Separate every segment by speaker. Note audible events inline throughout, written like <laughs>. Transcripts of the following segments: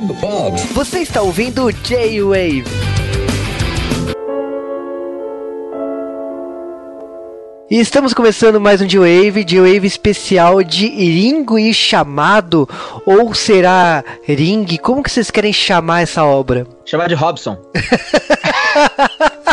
Speaker 1: Bob, Bob.
Speaker 2: Você está ouvindo J-Wave. E estamos começando mais um J-Wave, J-Wave especial de Ringo e Chamado, ou será Ring? Como que vocês querem chamar essa obra?
Speaker 3: Chamar de Robson. <laughs>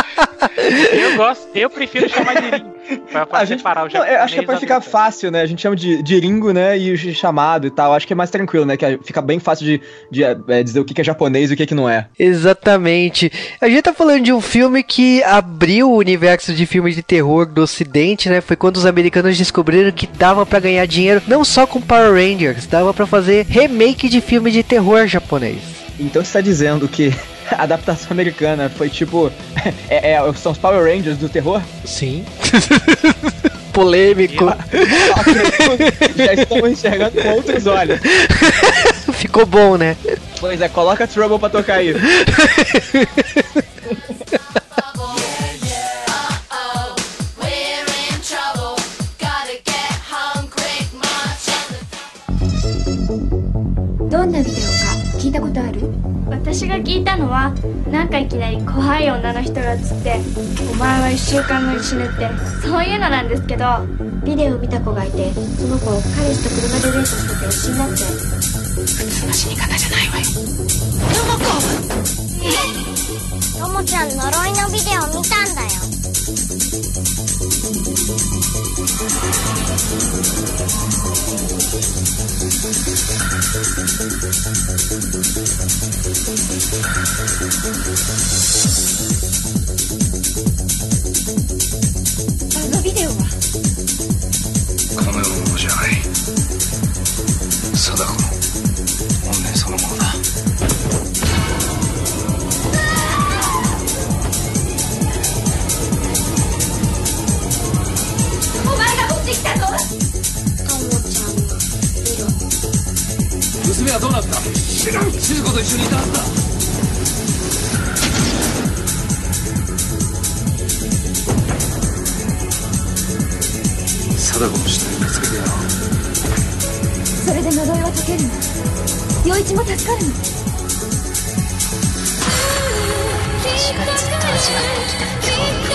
Speaker 4: Eu gosto, eu prefiro chamar de Ringo. Pra, pra
Speaker 3: A gente,
Speaker 4: separar o
Speaker 3: não,
Speaker 4: japonês
Speaker 3: eu acho que é pra ficar
Speaker 4: americano.
Speaker 3: fácil, né? A gente chama de, de Ringo, né? E o chamado e tal. Acho que é mais tranquilo, né? Que fica bem fácil de, de, é, dizer o que é japonês e o que que não é.
Speaker 2: Exatamente. A gente tá falando de um filme que abriu o universo de filmes de terror do ocidente, né? Foi quando os americanos descobriram que dava pra ganhar dinheiro não só com Power Rangers, dava pra fazer remake de filme de terror japonês.
Speaker 3: Então você tá dizendo que <laughs> adaptação americana foi tipo. <laughs> é- é- são os Power Rangers do terror?
Speaker 2: Sim. <laughs> Polêmico.
Speaker 3: Ok, Já estamos enxergando com outros olhos.
Speaker 2: Ficou bom, né?
Speaker 3: Pois é, coloca Trouble pra tocar aí.
Speaker 5: We're in trouble. Gotta get home quick, march on the
Speaker 6: どんなビデオか聞いたことある
Speaker 7: 私が聞いたのはなんかいきなり怖い女の人が映ってお前は1週間後に死ぬってそういうのなんですけど
Speaker 6: ビデオを見た子がいてその子彼氏と車でデートしてて死んだって。
Speaker 5: ともちゃん呪いのビデオ見たんだよ
Speaker 6: thank 陽一も助かるの
Speaker 5: 私がずっと味わってきた今日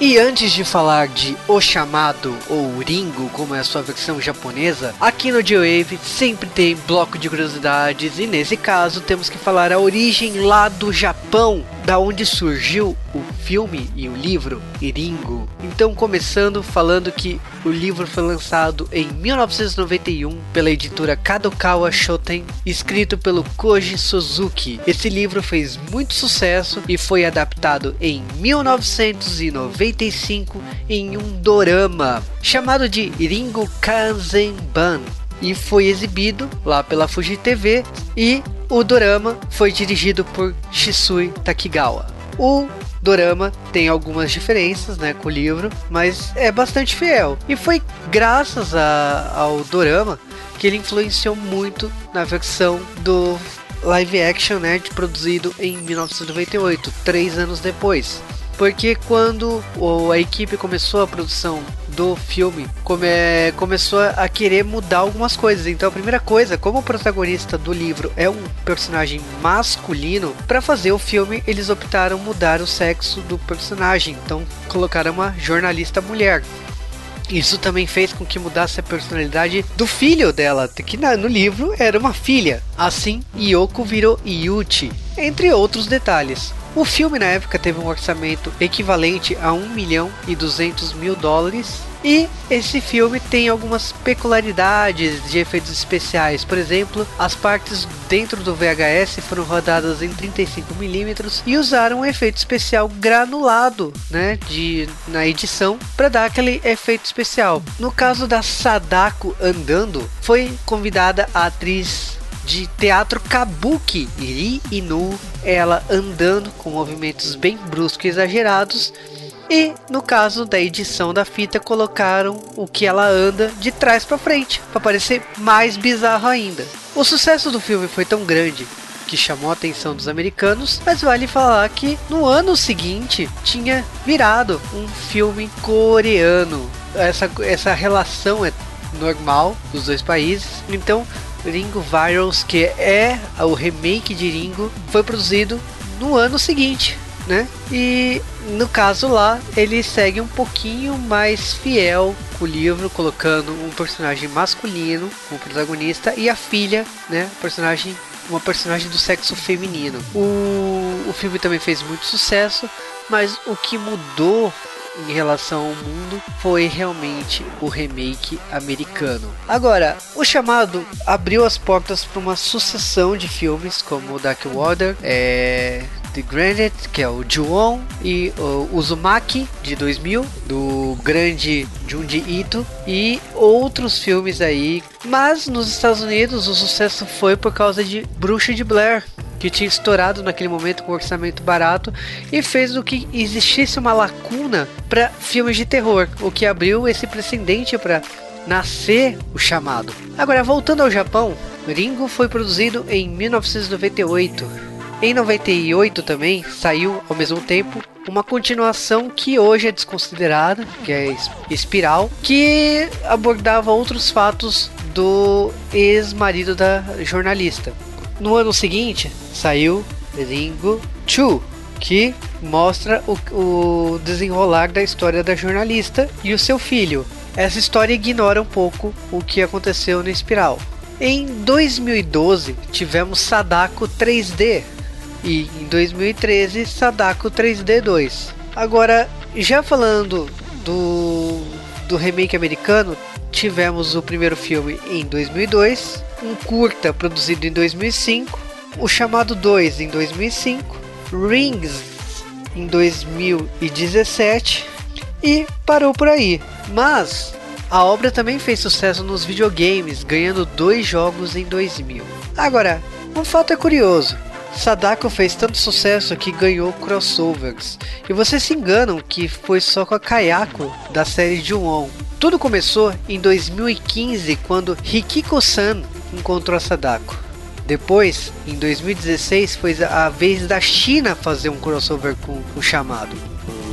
Speaker 2: E antes de falar de O Chamado ou Ringo, como é a sua versão japonesa, aqui no J-Wave sempre tem bloco de curiosidades e nesse caso temos que falar a origem lá do Japão, da onde surgiu o filme e o livro Ringo. Então começando falando que o livro foi lançado em 1991 pela editora Kadokawa Shoten, escrito pelo Koji Suzuki. Esse livro fez muito sucesso e foi adaptado em 1995 em um dorama chamado de Ringo Kanzenban e foi exibido lá pela Fuji TV e o dorama foi dirigido por Shisui Takigawa. O dorama tem algumas diferenças né, com o livro, mas é bastante fiel. E foi graças a- ao dorama que ele influenciou muito na versão do live action né, produzido em 1998, três anos depois. Porque quando a equipe começou a produção do filme, come- começou a querer mudar algumas coisas. Então a primeira coisa, como o protagonista do livro é um personagem masculino, para fazer o filme eles optaram mudar o sexo do personagem. Então colocaram uma jornalista mulher. Isso também fez com que mudasse a personalidade do filho dela, que no livro era uma filha. Assim, Yoko virou Yuchi, entre outros detalhes. O filme na época teve um orçamento equivalente a 1 milhão e 200 mil dólares. E esse filme tem algumas peculiaridades de efeitos especiais. Por exemplo, as partes dentro do VHS foram rodadas em 35mm e usaram um efeito especial granulado, né, de na edição para dar aquele efeito especial. No caso da Sadako andando, foi convidada a atriz de teatro kabuki Ri Inu, ela andando com movimentos bem bruscos e exagerados. E no caso da edição da fita colocaram o que ela anda de trás para frente, para parecer mais bizarro ainda. O sucesso do filme foi tão grande que chamou a atenção dos americanos, mas vale falar que no ano seguinte tinha virado um filme coreano. Essa, essa relação é normal dos dois países, então Ringo Virals, que é o remake de Ringo, foi produzido no ano seguinte, né? E no caso lá, ele segue um pouquinho mais fiel com o livro, colocando um personagem masculino como protagonista e a filha, né? Personagem uma personagem do sexo feminino. O, o filme também fez muito sucesso, mas o que mudou em relação ao mundo foi realmente o remake americano. Agora, o chamado abriu as portas para uma sucessão de filmes como Dark Water, é, The Granite, que é o Ju-on, e o Uzumaki, de 2000, do grande Junji Ito, e outros filmes aí. Mas nos Estados Unidos o sucesso foi por causa de Bruxa de Blair, que tinha estourado naquele momento com um orçamento barato e fez com que existisse uma lacuna para filmes de terror, o que abriu esse precedente para nascer o chamado. Agora, voltando ao Japão, Ringo foi produzido em 1998 em 98 também saiu ao mesmo tempo uma continuação que hoje é desconsiderada, que é Espiral, que abordava outros fatos do ex-marido da jornalista. No ano seguinte saiu Ringo 2, que mostra o, o desenrolar da história da jornalista e o seu filho. Essa história ignora um pouco o que aconteceu no Espiral. Em 2012 tivemos Sadako 3D, e em 2013 Sadako 3D 2. Agora, já falando do, do remake americano, tivemos o primeiro filme em 2002, um curta produzido em 2005, o chamado 2 em 2005, Rings em 2017 e parou por aí. Mas a obra também fez sucesso nos videogames, ganhando dois jogos em 2000. Agora, um fato é curioso. Sadako fez tanto sucesso que ganhou crossovers. E vocês se enganam que foi só com a Kayako da série Ju-on. Tudo começou em 2015 quando Hikiko-san encontrou a Sadako. Depois, em 2016, foi a vez da China fazer um crossover com o chamado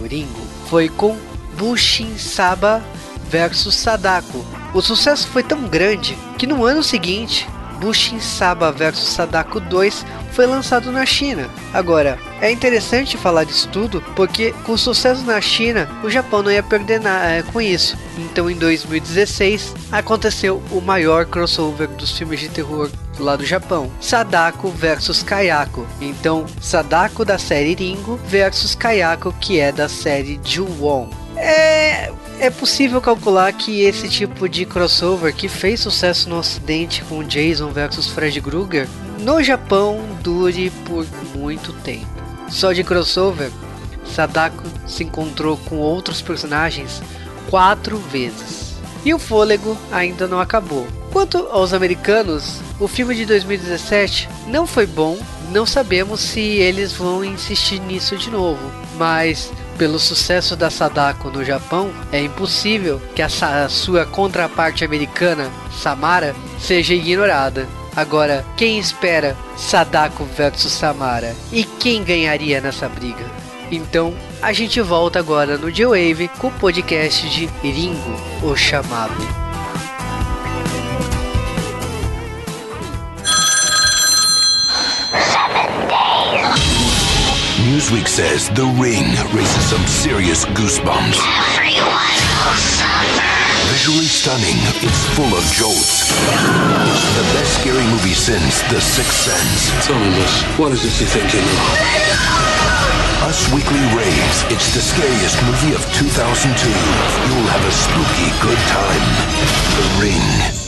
Speaker 2: o Ringo. Foi com Bushin Saba versus Sadako. O sucesso foi tão grande que no ano seguinte, Bushin Saba versus Sadako 2 foi lançado na China. Agora, é interessante falar disso tudo porque, com sucesso na China, o Japão não ia perder nada é, com isso. Então, em 2016, aconteceu o maior crossover dos filmes de terror lá do Japão: Sadako versus Kayako. Então, Sadako da série Ringo versus Kayako, que é da série Ju-won. É, é possível calcular que esse tipo de crossover que fez sucesso no ocidente com Jason versus Fred Krueger no Japão dure por muito tempo. Só de crossover, Sadako se encontrou com outros personagens quatro vezes. E o fôlego ainda não acabou. Quanto aos americanos, o filme de 2017 não foi bom, não sabemos se eles vão insistir nisso de novo, mas pelo sucesso da Sadako no Japão, é impossível que a, sua contraparte americana, Samara, seja ignorada. Agora, quem espera Sadako versus Samara? E quem ganharia nessa briga? Então, a gente volta agora no J-Wave com o podcast de Ringo, o chamado.
Speaker 1: Newsweek says The Ring raises some serious goosebumps.
Speaker 5: Everyone will suffer.
Speaker 1: Visually stunning, it's full of jolts. The best scary movie since The Sixth Sense.
Speaker 8: Tell me, miss, what is it you think you know?
Speaker 1: Us Weekly raves it's the scariest movie of 2002. You'll have a spooky good time. The Ring.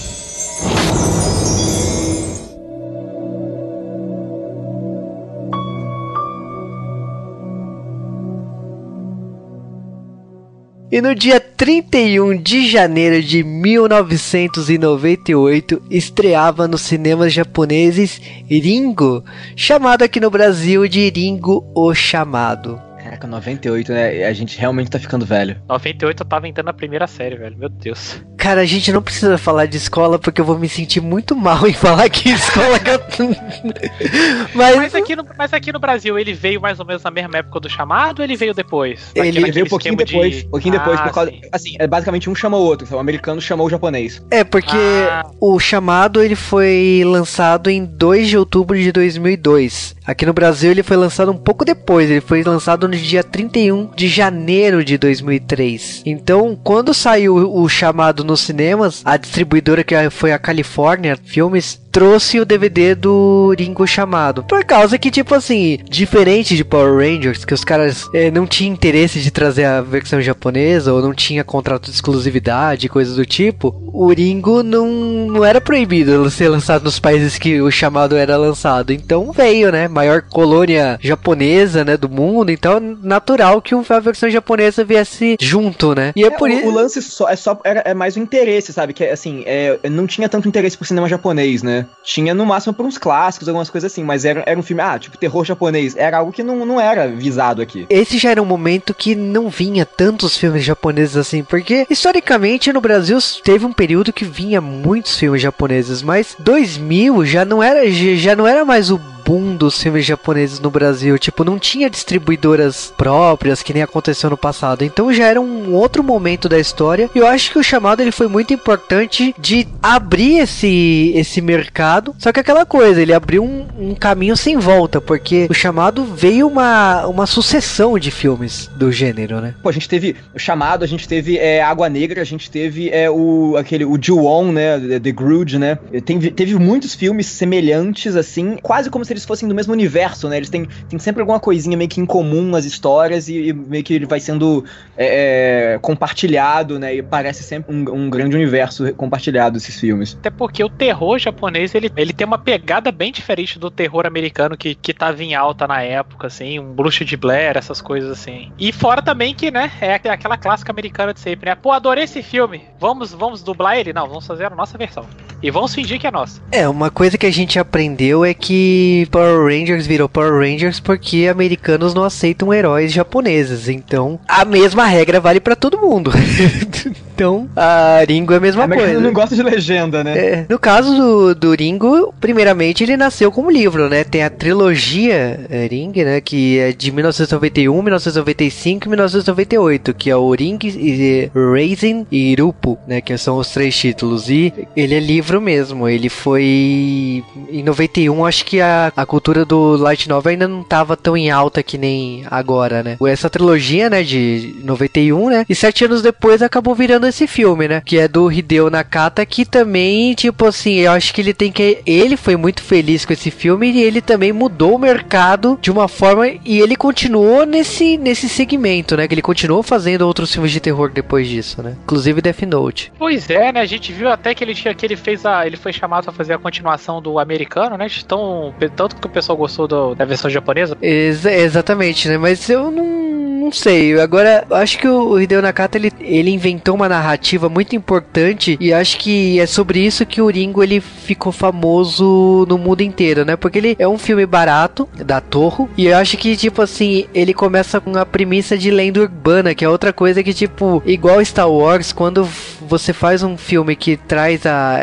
Speaker 2: E no dia 31 de janeiro de 1998 estreava nos cinemas japoneses Ringo, chamado aqui no Brasil de Ringo o Chamado.
Speaker 3: Caraca, 98, né? A gente realmente tá ficando velho.
Speaker 4: 98 eu tava entrando na primeira série, velho. Meu Deus.
Speaker 2: Cara, a gente não precisa falar de escola porque eu vou me sentir muito mal <laughs> em falar que escola que eu... <laughs> mas,
Speaker 4: Mas aqui, no, mas aqui no Brasil, ele veio mais ou menos na mesma época do chamado ou ele veio depois?
Speaker 2: Ele
Speaker 3: Ele veio um pouquinho depois,
Speaker 4: de-
Speaker 3: pouquinho depois,
Speaker 4: Ah,
Speaker 3: por causa.
Speaker 4: sim.
Speaker 3: Assim, é basicamente um chama o outro. Então, o americano chamou o japonês.
Speaker 2: É, porque
Speaker 4: Ah.
Speaker 2: o chamado ele foi lançado em 2 de outubro de 2002. Aqui no Brasil ele foi lançado um pouco depois, ele foi lançado no dia 31 de janeiro de 2003. Então, quando saiu o chamado nos cinemas, a distribuidora que foi a California Filmes trouxe o DVD do Ringo Chamado. Por causa que, tipo assim, diferente de Power Rangers, que os caras eh, não tinham interesse de trazer a versão japonesa ou não tinha contrato de exclusividade, coisas do tipo, o Ringo não, não era proibido ser lançado nos países que o chamado era lançado. Então veio, né? Maior colônia japonesa, né? Do mundo. Então natural que a versão japonesa viesse junto, né? E é,
Speaker 3: É,
Speaker 2: por
Speaker 3: o,
Speaker 2: isso.
Speaker 3: o lance só, é só era, é mais o interesse, sabe? Que assim, é, não tinha tanto interesse por cinema japonês, né? Tinha no máximo por uns clássicos, algumas coisas assim, mas era, era um filme, ah, tipo, terror japonês. Era algo que não, não era visado aqui.
Speaker 2: Esse já era um momento que não vinha tantos filmes japoneses assim, porque historicamente no Brasil teve um período que vinha muitos filmes japoneses, mas 2000 já não era já não era mais o boom dos filmes japoneses no Brasil, tipo, não tinha distribuidoras próprias que nem aconteceu no passado. Então já era um outro momento da história. E eu acho que o chamado ele foi muito importante de abrir esse esse mercado. Só que aquela coisa, ele abriu um, um caminho sem volta, porque o chamado veio uma uma sucessão de filmes do gênero, né?
Speaker 3: Pô, a gente teve o chamado, a gente teve é, Água Negra, a gente teve é, o aquele o Ju-On, né, The, Grudge, né? Teve muitos filmes semelhantes assim, quase como se eles fossem do mesmo universo, né? Eles têm, têm sempre alguma coisinha meio que em comum nas histórias e, e meio que ele vai sendo é, é, compartilhado, né? E parece sempre um, um grande universo compartilhado esses filmes.
Speaker 4: Até porque o terror japonês, ele, ele tem uma pegada bem diferente do terror americano que, que tava em alta na época, assim, um bruxo de Blair, essas coisas assim. E fora também que, né, é aquela clássica americana de sempre, né? Pô, adorei esse filme. Vamos, vamos dublar ele? Não, vamos fazer a nossa versão. E vamos fingir que é nossa.
Speaker 2: É, uma coisa que a gente aprendeu é que Power Rangers virou Power Rangers porque americanos não aceitam heróis japoneses. Então, a mesma regra vale pra todo mundo. <laughs> então, a Ringo é a mesma
Speaker 3: É, mas
Speaker 2: coisa.
Speaker 3: eu não gosta de legenda, né?
Speaker 2: É, no caso do, do Ringo, primeiramente ele nasceu como livro, né? Tem a trilogia é, Ring, né? Que é de 1991, 1995 e 1998, que é o Ring, e, Raisin e Irupo, né? Que são os três títulos. E ele é livro mesmo. Ele foi em 91, acho que a, a cultura do Light Novel ainda não tava tão em alta que nem agora, né? Essa trilogia, né? De 91, né? E sete anos depois acabou virando esse filme, né? Que é do Hideo Nakata, que também, tipo assim, eu acho que ele tem que. Ele foi muito feliz com esse filme e ele também mudou o mercado de uma forma. E ele continuou nesse, nesse segmento, né? Que ele continuou fazendo outros filmes de terror depois disso, né? Inclusive Death Note.
Speaker 4: Pois é, né? A gente viu até que ele tinha que ele fez a. Ele foi chamado pra fazer a continuação do americano, né? Tão, tanto que o pessoal gostou do- da versão japonesa.
Speaker 2: Ex- exatamente, né? Mas eu não. Não sei, agora eu acho que o Hideo Nakata ele, ele inventou uma narrativa muito importante e acho que é sobre isso que o Ringo ele ficou famoso no mundo inteiro, né? Porque ele é um filme barato da Torre e eu acho que tipo assim ele começa com a premissa de lenda urbana, que é outra coisa que tipo igual Star Wars quando você faz um filme que traz a,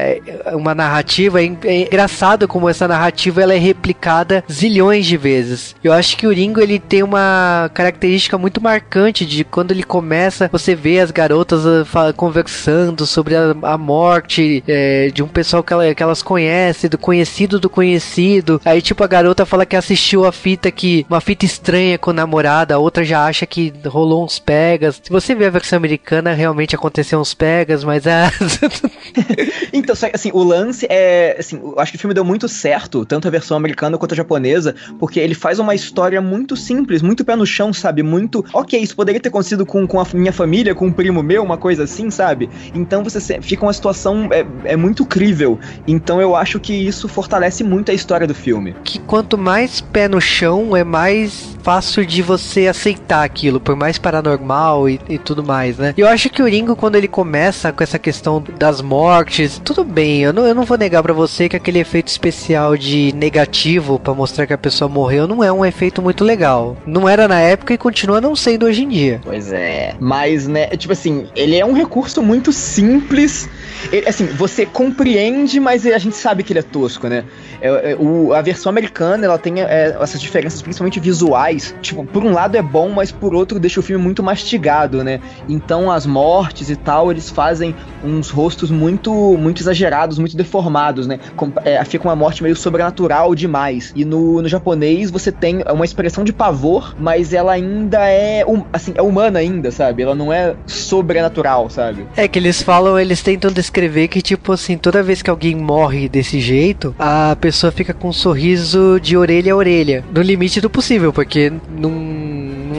Speaker 2: uma narrativa, é, é engraçado como essa narrativa ela é replicada zilhões de vezes. Eu acho que o Ringo ele tem uma característica muito marcante de quando ele começa, você vê as garotas ah, conversando sobre a, a morte é, de um pessoal que, ela- que elas conhecem, do conhecido do conhecido. Aí tipo a garota fala que assistiu a fita que uma fita estranha com a namorada, a outra já acha que rolou uns pegas. Se você vê a versão americana, realmente aconteceu uns pegas, mas a <laughs>
Speaker 3: Então, só que, assim, o lance é. Assim, eu acho que o filme deu muito certo, tanto a versão americana quanto a japonesa, porque ele faz uma história muito simples, muito pé no chão, sabe? Muito. Ok, isso poderia ter acontecido com, com a minha família, com um primo meu, uma coisa assim, sabe? Então você fica uma situação. É, é muito crível. Então eu acho que isso fortalece muito a história do filme.
Speaker 2: que quanto mais pé no chão é mais fácil de você aceitar aquilo, por mais paranormal e, e tudo mais, né? Eu acho que o Ringo, quando ele começa começa com essa questão das mortes. Tudo bem, eu não, eu não vou negar para você que aquele efeito especial de negativo para mostrar que a pessoa morreu não é um efeito muito legal. Não era na época e continua não sendo hoje em dia.
Speaker 3: Pois é. Mas, né, tipo assim, ele é um recurso muito simples. Ele, assim, você compreende, mas a gente sabe que ele é tosco, né? É, é, o, a versão americana, ela tem é, essas diferenças, principalmente visuais. Tipo, por um lado é bom, mas por outro deixa o filme muito mastigado, né? Então as mortes e tal, eles fazem uns rostos muito muito exagerados, muito deformados, né? Com, é, fica uma morte meio sobrenatural demais. E no, no japonês você tem uma expressão de pavor, mas ela ainda é, um, assim, é humana ainda, sabe? Ela não é sobrenatural, sabe?
Speaker 2: É que eles falam, eles tentam descrever que, tipo assim, toda vez que alguém morre desse jeito, a pessoa fica com um sorriso de orelha a orelha. No limite do possível, porque não,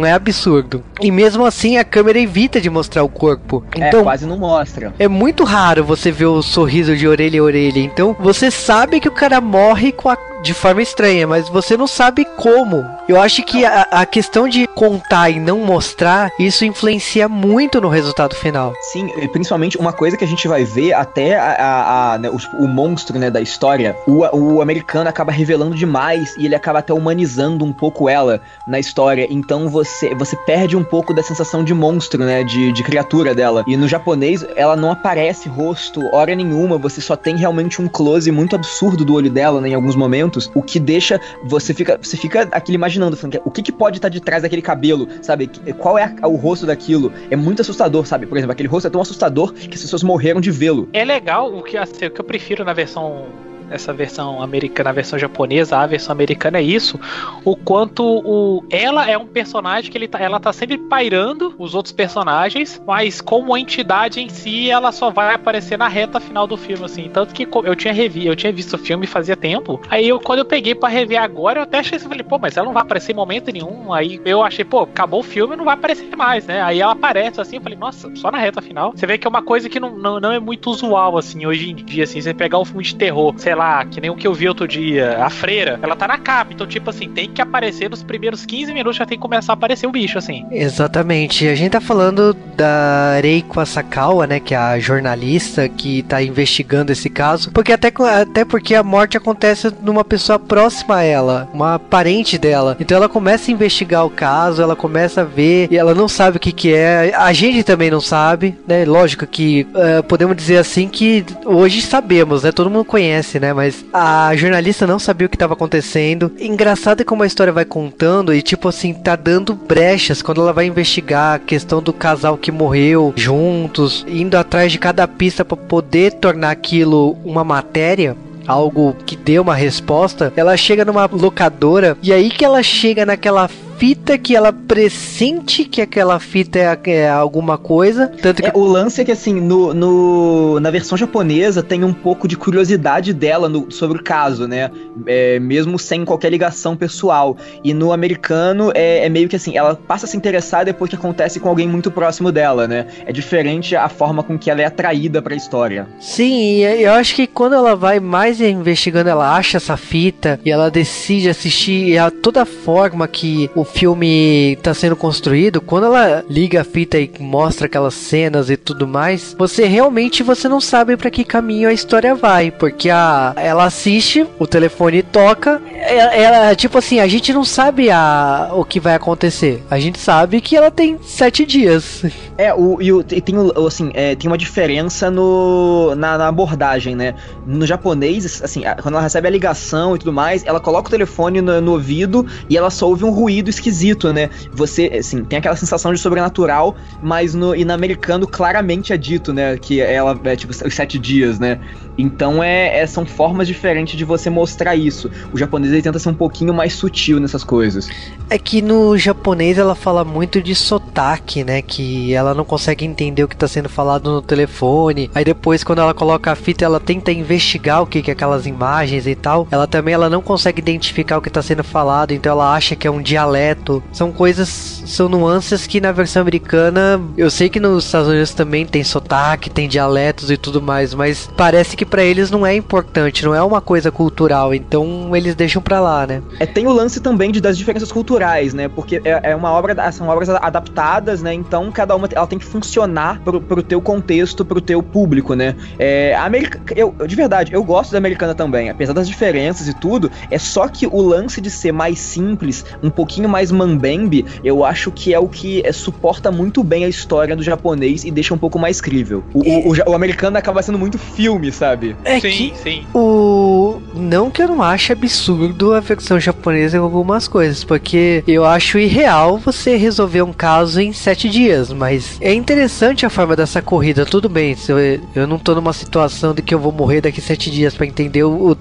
Speaker 2: não é absurdo. E mesmo assim a câmera evita de mostrar o corpo.
Speaker 3: É, então, é, quase não mostra.
Speaker 2: É muito raro você ver o sorriso de orelha a orelha. Então você sabe que o cara morre com a de forma estranha, mas você não sabe como. Eu acho que a, a, questão de contar e não mostrar, isso influencia muito no resultado final.
Speaker 3: Sim, principalmente uma coisa que a gente vai ver até a, a né, o, o, monstro né, da história, o, o americano acaba revelando demais e ele acaba até humanizando um pouco ela na história. Então você, você perde um pouco da sensação de monstro, né? De, de criatura dela. E no japonês, ela não aparece rosto, hora nenhuma, você só tem realmente um close muito absurdo do olho dela, né, em alguns momentos momentos, o que deixa você fica você fica aquilo imaginando, falando, o que, que pode estar de trás daquele cabelo, sabe? Qual é a, o rosto daquilo? É muito assustador, sabe? Por exemplo, aquele rosto é tão assustador que as pessoas morreram de vê-lo.
Speaker 4: É legal o que, assim, o que eu prefiro na versão essa versão americana, a versão japonesa, a versão americana é isso, o quanto o ela é um personagem que ele tá, ela tá sempre pairando os outros personagens, mas como entidade em si, ela só vai aparecer na reta final do filme assim. Tanto que eu tinha revi, eu tinha visto o filme fazia tempo. Aí eu quando eu peguei para rever agora, eu até achei assim, falei, pô, mas ela não vai aparecer em momento nenhum. Aí eu achei, pô, acabou o filme, não vai aparecer mais, né? Aí ela aparece assim, eu falei, nossa, só na reta final. Você vê que é uma coisa que não, não, não é muito usual assim hoje em dia assim, você pegar um filme de terror, sei lá, lá, que nem o que eu vi outro dia, a freira, ela tá na capa. Então, tipo assim, tem que aparecer nos primeiros 15 minutos, já tem que começar a aparecer o bicho, assim.
Speaker 2: Exatamente. A gente tá falando da Reiko Asakawa, né, que é a jornalista que tá investigando esse caso, porque até, até porque a morte acontece numa pessoa próxima a ela, uma parente dela. Então ela começa a investigar o caso, ela começa a ver, e ela não sabe o que que é. A gente também não sabe, né? Lógico que uh, podemos dizer assim que hoje sabemos, né? Todo mundo conhece, né? Mas a jornalista não sabia o que estava acontecendo. Engraçado é como a história vai contando e, tipo assim, tá dando brechas quando ela vai investigar a questão do casal que morreu juntos, indo atrás de cada pista para poder tornar aquilo uma matéria algo que dê uma resposta, ela chega numa locadora e aí que ela chega naquela fita que ela pressente que aquela fita é, é alguma coisa. Tanto que...
Speaker 3: É, o lance é que, assim, no, no, na versão japonesa tem um pouco de curiosidade dela no, sobre o caso, né? É, mesmo sem qualquer ligação pessoal. E no americano é, é, meio que assim, ela passa a se interessar depois que acontece com alguém muito próximo dela, né? É diferente a forma com que ela é atraída pra história.
Speaker 2: Sim, eu acho que quando ela vai mais investigando, ela acha essa fita e ela decide assistir e a toda a forma que o filme tá sendo construído, quando ela liga a fita e mostra aquelas cenas e tudo mais, você realmente você não sabe para que caminho a história vai, porque a ela assiste, o telefone toca, ela, ela, tipo assim, a gente não sabe a, o que vai acontecer. A gente sabe que ela tem sete dias.
Speaker 3: É, o, e, o, e tem, assim, é, tem uma diferença no, na, na, abordagem, né? No japonês, assim, quando ela recebe a ligação e tudo mais, ela coloca o telefone no, no ouvido e ela só ouve um ruído esquisito, né? Você, assim, tem aquela sensação de sobrenatural, mas no, no americano claramente é dito, né? Que ela é tipo os sete dias, né? Então é, é, são formas diferentes de você mostrar isso. O japonês ele tenta ser um pouquinho mais sutil nessas coisas.
Speaker 2: É que no japonês ela fala muito de sotaque, né? Que ela não consegue entender o que está sendo falado no telefone. Aí depois quando ela coloca a fita, ela tenta investigar o que que é aquelas imagens e tal. Ela também ela não consegue identificar o que está sendo falado, então ela acha que é um dialeto São coisas, são nuances que na versão americana, eu sei que nos Estados Unidos também tem sotaque, tem dialetos e tudo mais, mas parece que para eles não é importante, não é uma coisa cultural, então eles deixam pra lá, né?
Speaker 3: É, tem o lance também de, das diferenças culturais, né? Porque é, é uma obra, são obras adaptadas, né? Então cada uma ela tem que funcionar pro, pro teu contexto, pro teu público, né? É, a America, eu, de verdade, eu gosto da americana também, apesar das diferenças e tudo, é só que o lance de ser mais simples, um pouquinho mais mambembe, eu acho que é o que é, suporta muito bem a história do japonês e deixa um pouco mais crível. O, o, o, o americano acaba sendo muito filme, sabe?
Speaker 2: É
Speaker 4: sim,
Speaker 2: que
Speaker 4: sim.
Speaker 2: o não que eu não ache absurdo a versão japonesa em algumas coisas, porque eu acho irreal você resolver um caso em sete dias, mas é interessante a forma dessa corrida. Tudo bem, se eu, eu não tô numa situação de que eu vou morrer daqui sete dias para entender o,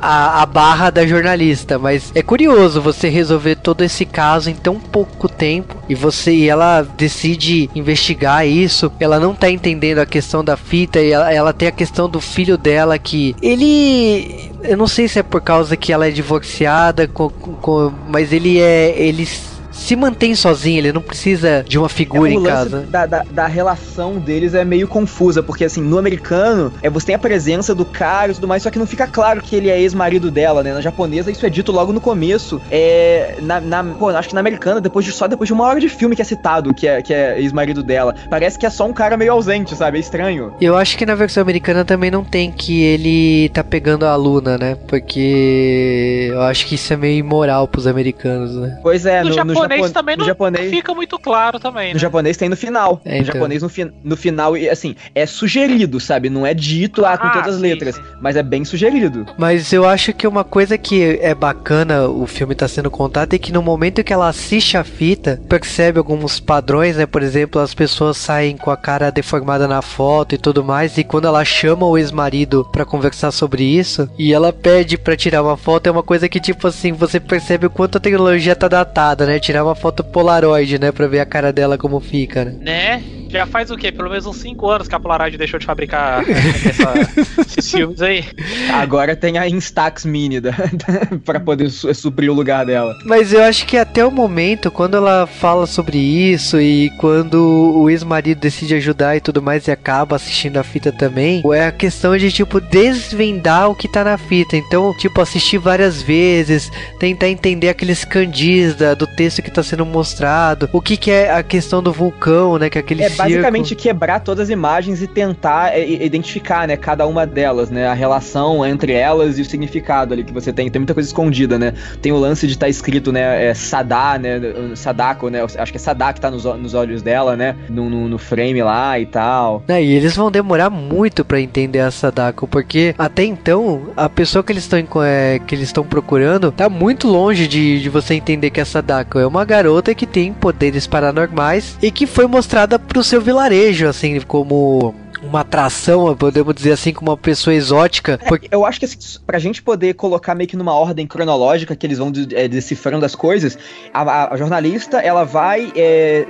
Speaker 2: a, a barra da jornalista, mas é curioso você resolver todo esse caso em tão pouco tempo e você e ela decide investigar isso. Ela não tá entendendo a questão da fita e ela, ela tem a questão do filho dela que ele eu não sei se é por causa que ela é divorciada, com, com, mas ele é. Ele se mantém sozinho, ele não precisa de uma figura
Speaker 3: é,
Speaker 2: em casa.
Speaker 3: Da, da, da, relação deles é meio confusa, porque assim, no americano, é, você tem a presença do cara e tudo mais, só que não fica claro que ele é ex-marido dela, né? Na japonesa, isso é dito logo no começo. É. Na, na, pô, acho que na americana, depois de, só depois de uma hora de filme que é citado que é, que é ex-marido dela. Parece que é só um cara meio ausente, sabe? É estranho.
Speaker 2: Eu acho que na versão americana também não tem que ele tá pegando a Luna, né? Porque eu acho que isso é meio imoral pros americanos, né?
Speaker 3: Pois é,
Speaker 4: no,
Speaker 3: no,
Speaker 4: japonês japonês também não
Speaker 3: japonês,
Speaker 4: fica muito claro também, né?
Speaker 3: No japonês tem no final. É, no então. japonês no, fi, no final, e assim, é sugerido, sabe? Não é dito lá com ah, todas as sim, letras, sim. mas é bem sugerido.
Speaker 2: Mas eu acho que uma coisa que é bacana o filme tá sendo contado é que no momento que ela assiste a fita, percebe alguns padrões, né? Por exemplo, as pessoas saem com a cara deformada na foto e tudo mais, e quando ela chama o ex-marido para conversar sobre isso, e ela pede para tirar uma foto, é uma coisa que, tipo assim, você percebe o quanto a tecnologia tá datada, né? Tirar uma foto Polaroid, né? Pra ver a cara dela como fica, né?
Speaker 4: Né? Já faz o quê? Pelo menos uns 5 anos que a Polaroid deixou de fabricar essa, <laughs> esses filmes aí.
Speaker 3: Agora tem a Instax Mini da, da, pra poder su suprir o lugar dela.
Speaker 2: Mas eu acho que até o momento, quando ela fala sobre isso e quando o ex-marido decide ajudar e tudo mais e acaba assistindo a fita também, é a questão de, tipo, desvendar o que tá na fita. Então, tipo, assistir várias vezes, tentar entender aqueles candis da, do texto que tá sendo mostrado, o que que é a questão do vulcão, né, que é aquele
Speaker 3: É basicamente quebrar todas as imagens e tentar é, identificar, né, cada uma delas, né, a relação entre elas e o significado ali que você tem. Tem muita coisa escondida, né? Tem o lance de estar tá escrito, né, é, Sadá, né, Sadako, né, acho que é Sadá que tá nos, nos olhos dela, né, no, no, no frame lá e tal.
Speaker 2: É, e eles vão demorar muito para entender a Sadako, porque até então, a pessoa que eles estão é, que eles estão procurando tá muito longe de, de você entender que é Sadako. É uma garota que tem poderes paranormais e que foi mostrada pro seu vilarejo, assim, como uma atração, podemos dizer assim, como uma pessoa exótica.
Speaker 3: É, porque... Eu acho que assim, pra gente poder colocar meio que numa ordem cronológica que eles vão é, decifrando as coisas, a, a jornalista ela vai é,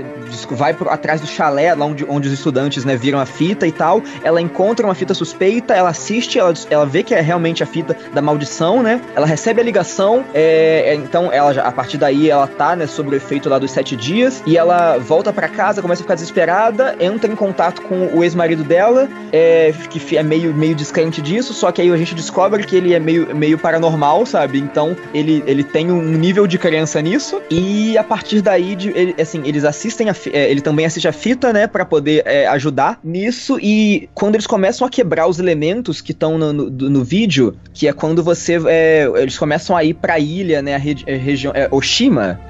Speaker 3: vai atrás do chalé, lá onde, onde os estudantes né, viram a fita e tal. Ela encontra uma fita suspeita, ela assiste, ela, ela vê que é realmente a fita da maldição, né? Ela recebe a ligação, é, é então ela já, a partir daí ela tá né, sobre o efeito lá dos sete dias e ela volta para casa, começa a ficar desesperada, entra em contato com o ex-marido dela dela, é, que é meio, meio descrente disso, só que aí a gente descobre que ele é meio, meio paranormal, sabe? Então ele, ele tem um nível de crença nisso, e a partir daí, de, ele, assim, eles assistem, a, é, ele também assiste a fita, né, para poder é, ajudar nisso, e quando eles começam a quebrar os elementos que estão no, no, no, vídeo, que é quando você, é, eles começam a ir pra ilha, né, a, a região, é, Oshima?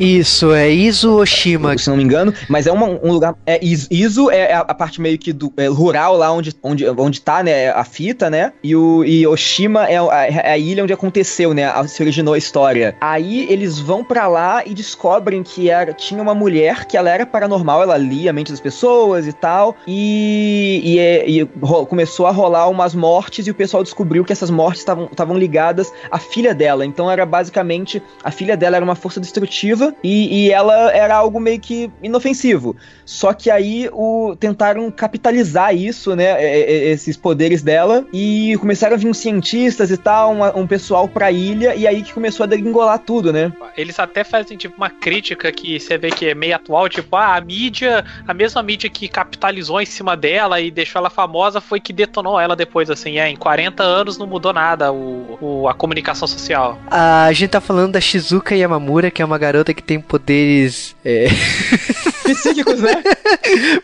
Speaker 2: Isso, é Izu Oshima.
Speaker 3: Se não me engano, mas é uma, um lugar, é, Izu é a, a parte meio que do, é, rural lá onde, onde, onde tá, né, a fita, né? E o e Oshima é a, é a ilha onde aconteceu, né? Se originou a história. Aí eles vão para lá e descobrem que era, tinha uma mulher que ela era paranormal, ela lia a mente das pessoas e tal. E, e, é, e começou a rolar umas mortes e o pessoal descobriu que essas mortes estavam ligadas à filha dela. Então era basicamente a filha dela era uma força destrutiva e, e ela era algo meio que inofensivo. Só que aí o, tentaram capitalizar isso, né? é- é- Esses poderes dela. E começaram a vir uns cientistas e tal, uma- um pessoal pra ilha, e aí que começou a degringolar tudo, né?
Speaker 4: Eles até fazem tipo uma crítica que você vê que é meio atual, tipo, ah, a mídia, a mesma mídia que capitalizou em cima dela e deixou ela famosa foi que detonou ela depois, assim, é, em 40 anos não mudou nada o, o- a comunicação social.
Speaker 2: A gente tá falando da Shizuka Yamamura, que é uma garota que tem poderes é, <laughs>
Speaker 3: Psíquicos, né?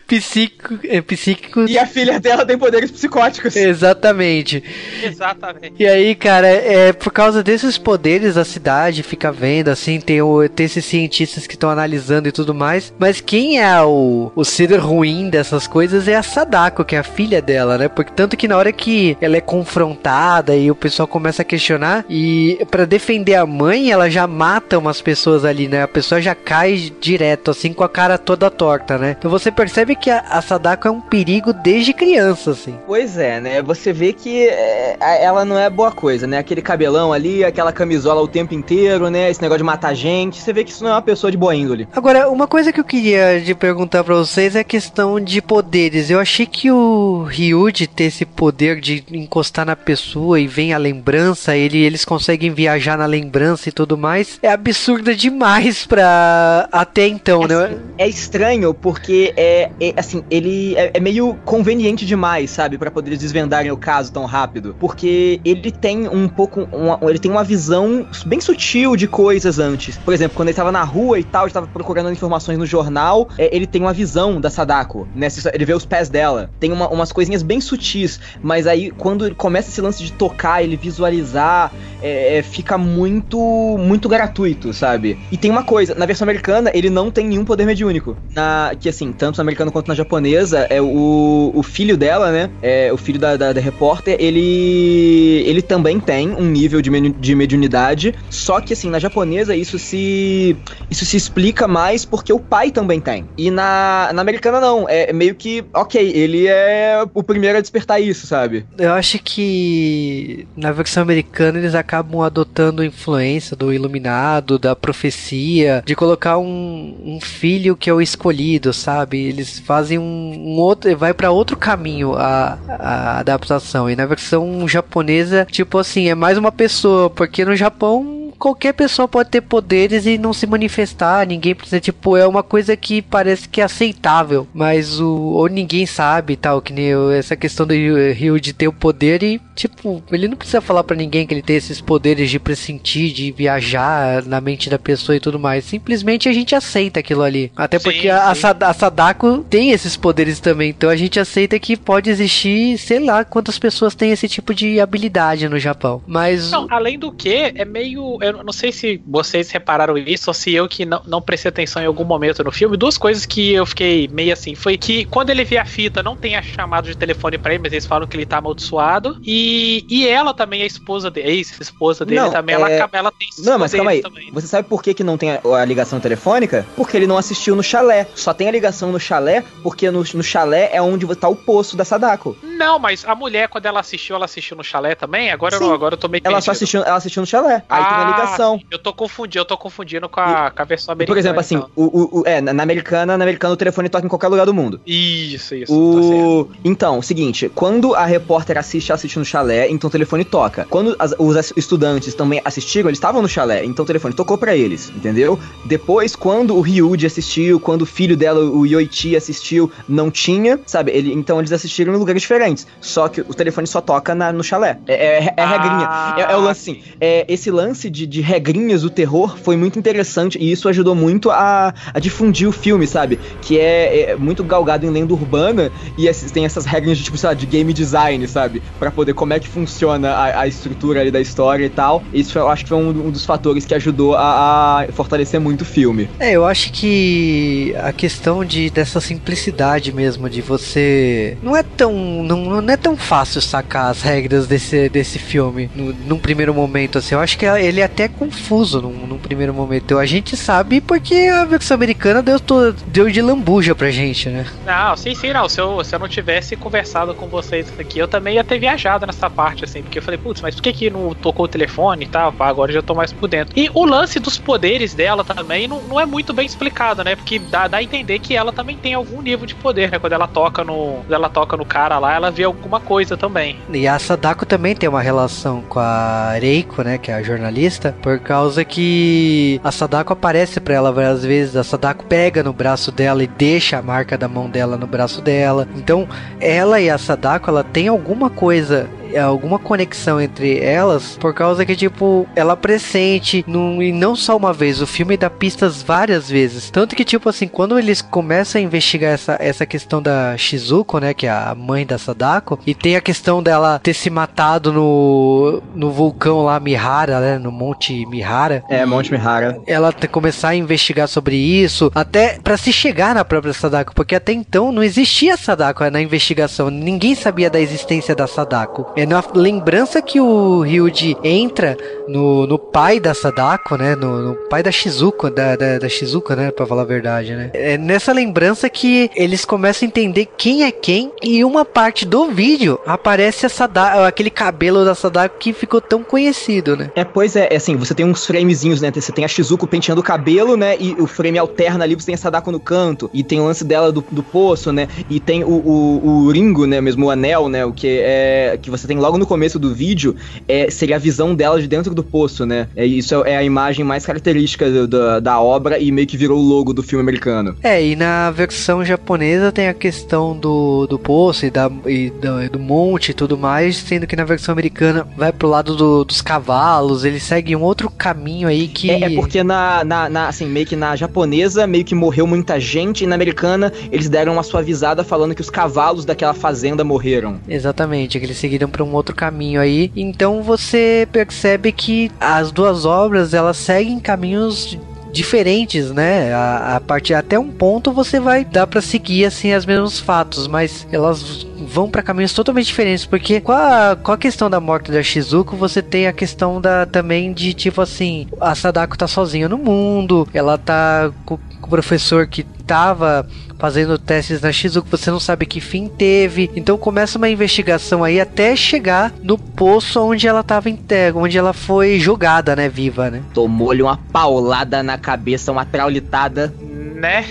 Speaker 2: psíquico, é, psíquicos.
Speaker 3: E a filha dela tem poderes psicóticos.
Speaker 2: Exatamente.
Speaker 4: Exatamente.
Speaker 2: E aí, cara, é por causa desses poderes a cidade fica vendo, assim, tem, o, tem esses cientistas que estão analisando e tudo mais. Mas quem é o, o ser ruim dessas coisas é a Sadako, que é a filha dela, né? Porque tanto que na hora que ela é confrontada e o pessoal começa a questionar, e pra defender a mãe, ela já mata umas pessoas ali, né? A pessoa já cai direto, assim, com a cara toda torta, né? Então você percebe que a, a Sadako é um perigo desde criança, assim.
Speaker 3: Pois é, né? Você vê que é, ela não é boa coisa, né? Aquele cabelão ali, aquela camisola o tempo inteiro, né? Esse negócio de matar gente. Você vê que isso não é uma pessoa de boa índole.
Speaker 2: Agora, uma coisa que eu queria de perguntar pra vocês é a questão de poderes. Eu achei que o Ryuji ter esse poder de encostar na pessoa e vem a lembrança, ele, eles conseguem viajar na lembrança e tudo mais, é absurda demais pra até então, né?
Speaker 3: É estranho porque é, é, assim, ele é, é meio conveniente demais, sabe, Pra poder desvendarem o caso tão rápido, porque ele tem um pouco, uma- ele tem uma visão bem sutil de coisas antes. Por exemplo, quando ele tava na rua e tal, ele tava procurando informações no jornal, é, ele tem uma visão da Sadako, né? Ele vê os pés dela, tem uma- umas coisinhas bem sutis, mas aí quando começa esse lance de tocar, ele visualizar, é, é, fica muito, muito gratuito, sabe? E tem uma coisa, na versão americana ele não tem nenhum poder mediúnico. Na, que assim, tanto na americana quanto na japonesa, é o, o filho dela, né? É, o filho da, da, da repórter, ele ele também tem um nível de, de mediunidade, só que assim, na japonesa isso se isso se explica mais porque o pai também tem. E na, na americana não, é meio que, ok, ele é o primeiro a despertar isso, sabe?
Speaker 2: Eu acho que na versão americana eles acabam adotando a influência do iluminado, da profecia, de colocar um, um filho que é o escolhido, sabe? Eles fazem um, um outro, vai pra outro caminho a, a adaptação. E na versão japonesa, tipo assim, é mais uma pessoa, porque no Japão qualquer pessoa pode ter poderes e não se manifestar, ninguém precisa, tipo, é uma coisa que parece que é aceitável, mas o ou ninguém sabe, tal, que nem eu- essa questão do Ryu Ryu de ter o poder e, tipo, ele não precisa falar pra ninguém que ele tem esses poderes de pressentir, de viajar na mente da pessoa e tudo mais, simplesmente a gente aceita aquilo ali, até
Speaker 4: Sim,
Speaker 2: porque a. Sada- a Sadako tem esses poderes também, então a gente aceita que pode existir, sei lá, quantas pessoas têm esse tipo de habilidade no Japão, mas...
Speaker 4: Não, além do que, é meio. Eu não sei se vocês repararam isso ou se eu que não, não prestei atenção em algum momento no filme. Duas coisas que eu fiquei meio assim. Foi que quando ele vê a fita, não tem a chamada de telefone pra ele, mas eles falam que ele tá amaldiçoado. E, e ela também, a esposa dele, ex-esposa dele
Speaker 3: Não,
Speaker 4: também, ela,
Speaker 3: é-
Speaker 4: acaba- ela tem
Speaker 3: Não, mas calma aí.
Speaker 4: também.
Speaker 3: Você sabe por que, que não tem a, a ligação telefônica? Porque ele não assistiu no chalé. Só tem a ligação no chalé, porque no, no chalé é onde tá o poço da Sadako.
Speaker 4: Não, mas a mulher, quando ela assistiu, ela assistiu no chalé também? Agora, eu,
Speaker 3: Sim.
Speaker 4: não, agora eu tô meio
Speaker 3: Ela só assistiu, ela assistiu no chalé. Aí tem a
Speaker 4: Ah,
Speaker 3: ligação.
Speaker 4: Sim, Eu tô confundindo, eu tô confundindo com a, com a versão americana.
Speaker 3: Por exemplo, assim,
Speaker 4: então.
Speaker 3: o, o- o- é, na, na americana, na americana o telefone toca em qualquer lugar do mundo.
Speaker 4: Isso, isso. tá.
Speaker 3: O... Então, o seguinte, quando a repórter assiste, ela assiste no chalé, então o telefone toca. Quando as- os estudantes também assistiram, eles estavam no chalé, então o telefone tocou pra eles, entendeu? Depois, quando o Ryuji assistiu, quando o filho dela, o Yoichi, assistiu, não tinha, sabe? Ele, então eles assistiram em lugares diferentes. Só que o telefone só toca na- no chalé. É, é- é regrinha.
Speaker 4: Ah,
Speaker 3: É, é o lance assim, é, esse lance de, de regrinhas do terror foi muito interessante e isso ajudou muito a, a difundir o filme, sabe? Que é, é muito galgado em lenda urbana e esses- tem essas regras de tipo, sei lá, de game design, sabe? Pra poder como é que funciona a, a estrutura ali da história e tal. Isso eu acho que foi um, um dos fatores que ajudou a, a fortalecer muito o filme.
Speaker 2: É, eu acho que a questão de dessa simplicidade mesmo de você não é tão não, não é tão fácil sacar as regras desse, desse filme no, num primeiro momento, assim. Eu acho que ele é até confuso num, num primeiro momento. A gente sabe porque a versão americana deu, to- deu de lambuja pra gente, né?
Speaker 4: Não, sim, sim, não. Se eu, se eu não tivesse conversado com vocês aqui, eu também ia ter viajado nessa parte, assim, porque eu falei, putz, mas por que que não tocou o telefone e tal? Agora eu já tô mais por dentro. E o lance dos poderes dela também não, não é muito bem explicado, né? Porque dá, dá a entender que ela também tem algum nível de poder, né? Quando ela toca no. Quando ela toca no cara lá, ela vê alguma coisa também.
Speaker 2: E a Sadako também tem uma relação com a Reiko, né, que é a jornalista, por causa que a Sadako aparece pra ela várias vezes, a Sadako pega no braço dela e deixa a marca da mão dela no braço dela. Então, ela e a Sadako, ela tem alguma coisa alguma conexão entre elas por causa que tipo ela pressente num, e não só uma vez o filme dá pistas várias vezes tanto que tipo assim quando eles começam a investigar essa, essa questão da Shizuko né que é a mãe da Sadako e tem a questão dela ter se matado no no vulcão lá Mihara né no Monte Mihara
Speaker 3: É, Monte Mihara.
Speaker 2: ela começar a investigar sobre isso, até pra se chegar na própria Sadako, porque até então não existia Sadako na investigação, ninguém sabia da existência da Sadako. É na lembrança que o Ryuji entra no, no pai da Sadako, né, no, no pai da Shizuko, da, da, da Shizuka, né, pra falar a verdade, né. É nessa lembrança que eles começam a entender quem é quem, e uma parte do vídeo aparece a Sadako, aquele cabelo da Sadako que ficou tão conhecido, né.
Speaker 3: É, pois é, é assim, você tem uns framezinhos, né? Você tem a Shizuko penteando o cabelo, né? E o frame alterna ali, você tem a Sadako no canto. E tem o lance dela do, do poço, né? E tem o, o, o Ringo, né? Mesmo o anel, né? O que é. Que você tem logo no começo do vídeo. É, seria a visão dela de dentro do poço, né? É, isso é a imagem mais característica do- da, da obra e meio que virou o logo do filme americano.
Speaker 2: É, e na versão japonesa tem a questão do, do poço e, da, e do, do monte e tudo mais, sendo que na versão americana vai pro lado do- dos cavalos, ele segue um outro caminho aí que.
Speaker 3: É, é porque na, na, na, assim, meio que na japonesa, meio que morreu muita gente, e na americana, eles deram uma suavizada falando que os cavalos daquela fazenda morreram.
Speaker 2: Exatamente, que eles seguiram para um outro caminho aí. Então você percebe que as duas obras elas seguem caminhos diferentes, né? A, a partir até um ponto você vai dar para seguir assim os mesmos fatos, mas elas vão para caminhos totalmente diferentes, porque com a, com a questão da morte da Shizuko, você tem a questão da também de tipo assim, a Sadako tá sozinha no mundo, ela tá com o professor que tava fazendo testes na Shizuko, você não sabe que fim teve. Então começa uma investigação aí até chegar no poço onde ela tava em terra, onde ela foi jogada, né, viva, né?
Speaker 3: Tomou-lhe uma paulada na cabeça, uma traulitada.
Speaker 4: Né?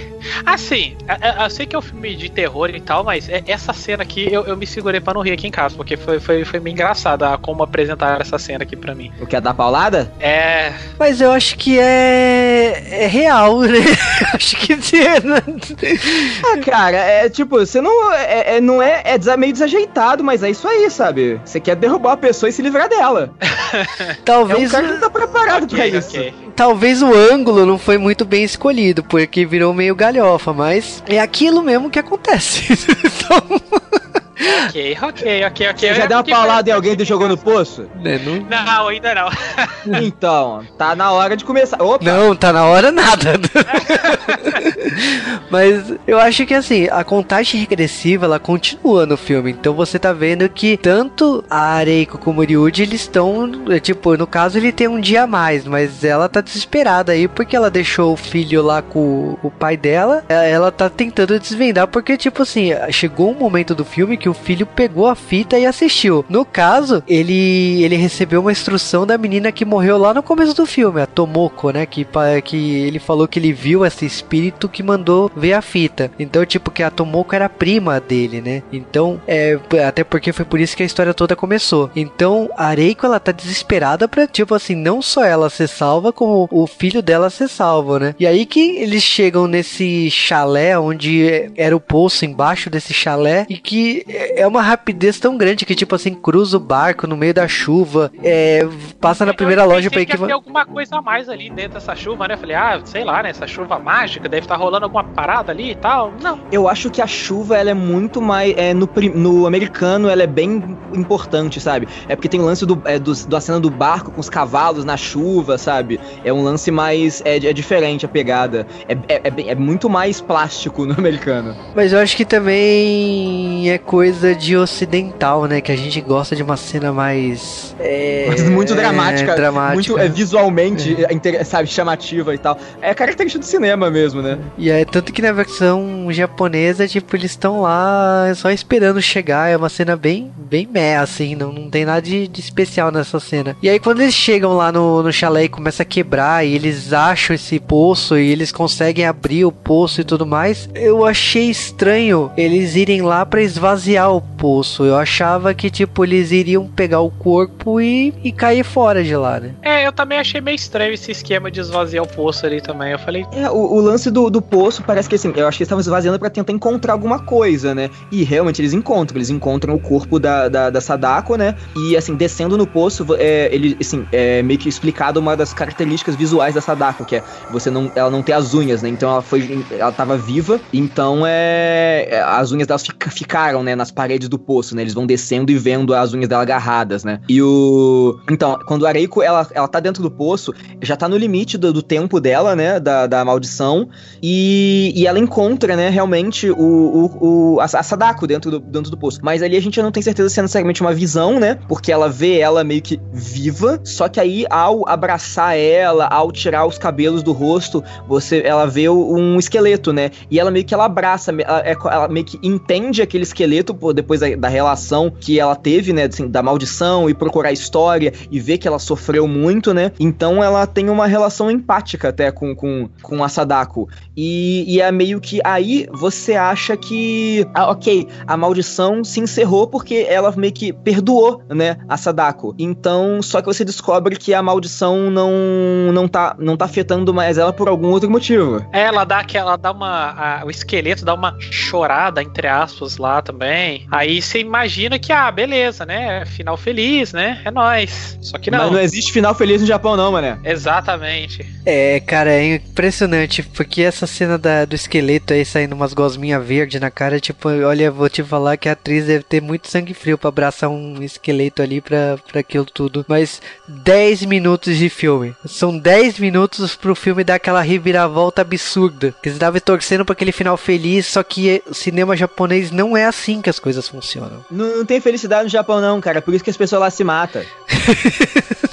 Speaker 4: Assim, eu, eu- sei que é um filme de terror e tal, mas é- essa cena aqui eu, eu me segurei pra não rir aqui em casa, porque foi, foi, foi meio engraçada como apresentaram essa cena aqui pra mim.
Speaker 3: O que é dar paulada?
Speaker 4: É.
Speaker 2: Mas eu acho que é, é real, né? <laughs> acho que né?
Speaker 3: Ah, cara, é tipo, você não é, é- não é, é meio desajeitado, mas é isso aí, sabe? Você quer derrubar a pessoa e se livrar dela. <laughs> É um
Speaker 2: talvez
Speaker 3: cara que não tá preparado <laughs> pra
Speaker 4: Ok,
Speaker 3: isso.
Speaker 4: ok.
Speaker 2: talvez o ângulo não foi muito bem escolhido, porque virou meio galhofa, mas é aquilo mesmo que acontece. <laughs> Então,
Speaker 4: Ok, ok, ok, ok.
Speaker 3: Você já
Speaker 4: É
Speaker 3: deu uma paulada em alguém e tu jogou no poço?
Speaker 2: né, não,
Speaker 4: Não, ainda não. <laughs>
Speaker 3: Então, tá na hora de começar. Opa!
Speaker 2: Não, tá na hora nada. <laughs> <laughs> Mas eu acho que assim, a contagem regressiva ela continua no filme. Então você tá vendo que tanto a Areiko como o Ryuji eles estão. Tipo, no caso ele tem um dia a mais, mas ela tá desesperada aí porque ela deixou o filho lá com o pai dela. É, Ela tá tentando desvendar porque, tipo assim, chegou um momento do filme que o filho pegou a fita e assistiu. No caso, ele, ele recebeu uma instrução da menina que morreu lá no começo do filme, a Tomoko, né? Que, que ele falou que ele viu esse espírito que mandou ver a fita. Então, tipo, que a Tomoko era prima dele, né? Então, é, até porque foi por isso que a história toda começou. Então, a Reiko, ela tá desesperada pra, tipo assim, não só ela ser salva, como o filho dela ser salvo, né? E aí que eles chegam nesse chalé, onde era o poço embaixo desse chalé, e que é uma rapidez tão grande que, tipo assim, cruza o barco no meio da chuva, é, passa na primeira loja pra
Speaker 4: ter
Speaker 2: equivar.
Speaker 4: alguma coisa a mais ali dentro dessa chuva, né? Falei, ah, sei lá, né? Essa chuva mágica, deve estar rolando alguma parada ali e tal. Não.
Speaker 3: Eu acho que a chuva ela é muito mais. É, no, no americano ela é bem importante, sabe? É porque tem o lance do, é, do, da cena do barco com os cavalos na chuva, sabe? É um lance mais. É, é diferente a pegada. É, é, é, bem- é muito mais plástico <laughs> no americano.
Speaker 2: Mas eu acho que também é coisa coisa de ocidental, né? Que a gente gosta de uma cena mais. É,
Speaker 3: Mas muito dramática.
Speaker 2: dramática.
Speaker 3: Muito é, visualmente, é, sabe, chamativa e tal. É característica do cinema mesmo, né?
Speaker 2: E é tanto que na versão japonesa, tipo, eles estão lá só esperando chegar. É uma cena bem, bem meh, assim, não, não tem nada de, de especial nessa cena. E aí quando eles chegam lá no, no chalé e começa a quebrar, e eles acham esse poço e eles conseguem abrir o poço e tudo mais, eu achei estranho eles irem lá pra esvaziar o poço. Eu achava que, tipo, eles iriam pegar o corpo e, e cair fora de lá, né?
Speaker 4: É, eu também achei meio estranho esse esquema de esvaziar o poço ali também. Eu falei,
Speaker 3: É, o, o lance do, do poço parece que assim, eu acho que eles estavam esvaziando pra tentar encontrar alguma coisa, né? E realmente eles encontram, eles encontram o corpo da, da, da Sadako, né? E assim, descendo no poço, é, ele, assim, é meio que explicado uma das características visuais da Sadako, que é você não, ela não tem as unhas, né? Então ela foi, ela tava viva, então é, é, as unhas delas fica- ficaram, né, nas paredes do poço, né? Eles vão descendo e vendo as unhas dela agarradas, né? E o, então, quando a Areiko, ela, ela tá dentro do poço, já tá no limite do, do tempo dela, né, da, da maldição, e, e ela encontra, né, realmente o, o, o- a, a Sadako dentro do, dentro do poço. Mas ali a gente não tem certeza se é necessariamente uma visão, né, porque ela vê ela meio que viva, só que aí ao abraçar ela, ao tirar os cabelos do rosto, você, ela vê um esqueleto, né, e ela meio que ela abraça, ela, é- ela meio que entende aquele esqueleto pô, depois da, da relação que ela teve, né, assim, da maldição e procurar história e ver que ela sofreu muito, né, então ela tem uma relação empática até com, com, com a Sadako. E, e é meio que aí você acha que, ah, ok, a maldição se encerrou porque ela meio que perdoou, né, a Sadako. Então, só que você descobre que a maldição não, não, tá, não tá afetando mais ela por algum outro motivo.
Speaker 4: É, ela dá aquela, dá uma, a- o esqueleto dá uma chorada entre aspas lá também. Aí você imagina que ah, beleza, né? Final feliz, né? É nóis. Só que
Speaker 3: Mas
Speaker 4: não.
Speaker 3: não existe final feliz no Japão, não, mané.
Speaker 4: Exatamente.
Speaker 2: É, cara, é impressionante, porque essa cena da- do esqueleto aí saindo umas gosminhas verdes na cara, tipo, olha, vou te falar que a atriz deve ter muito sangue frio pra abraçar um esqueleto ali pra, pra aquilo tudo. Mas 10 minutos de filme. São 10 minutos pro filme dar aquela reviravolta absurda. Que você tava torcendo pra aquele final feliz, só que o cinema japonês não é assim que as coisas funcionam.
Speaker 3: Não, não tem felicidade no Japão, não, cara. Por isso que as pessoas lá se matam. <laughs>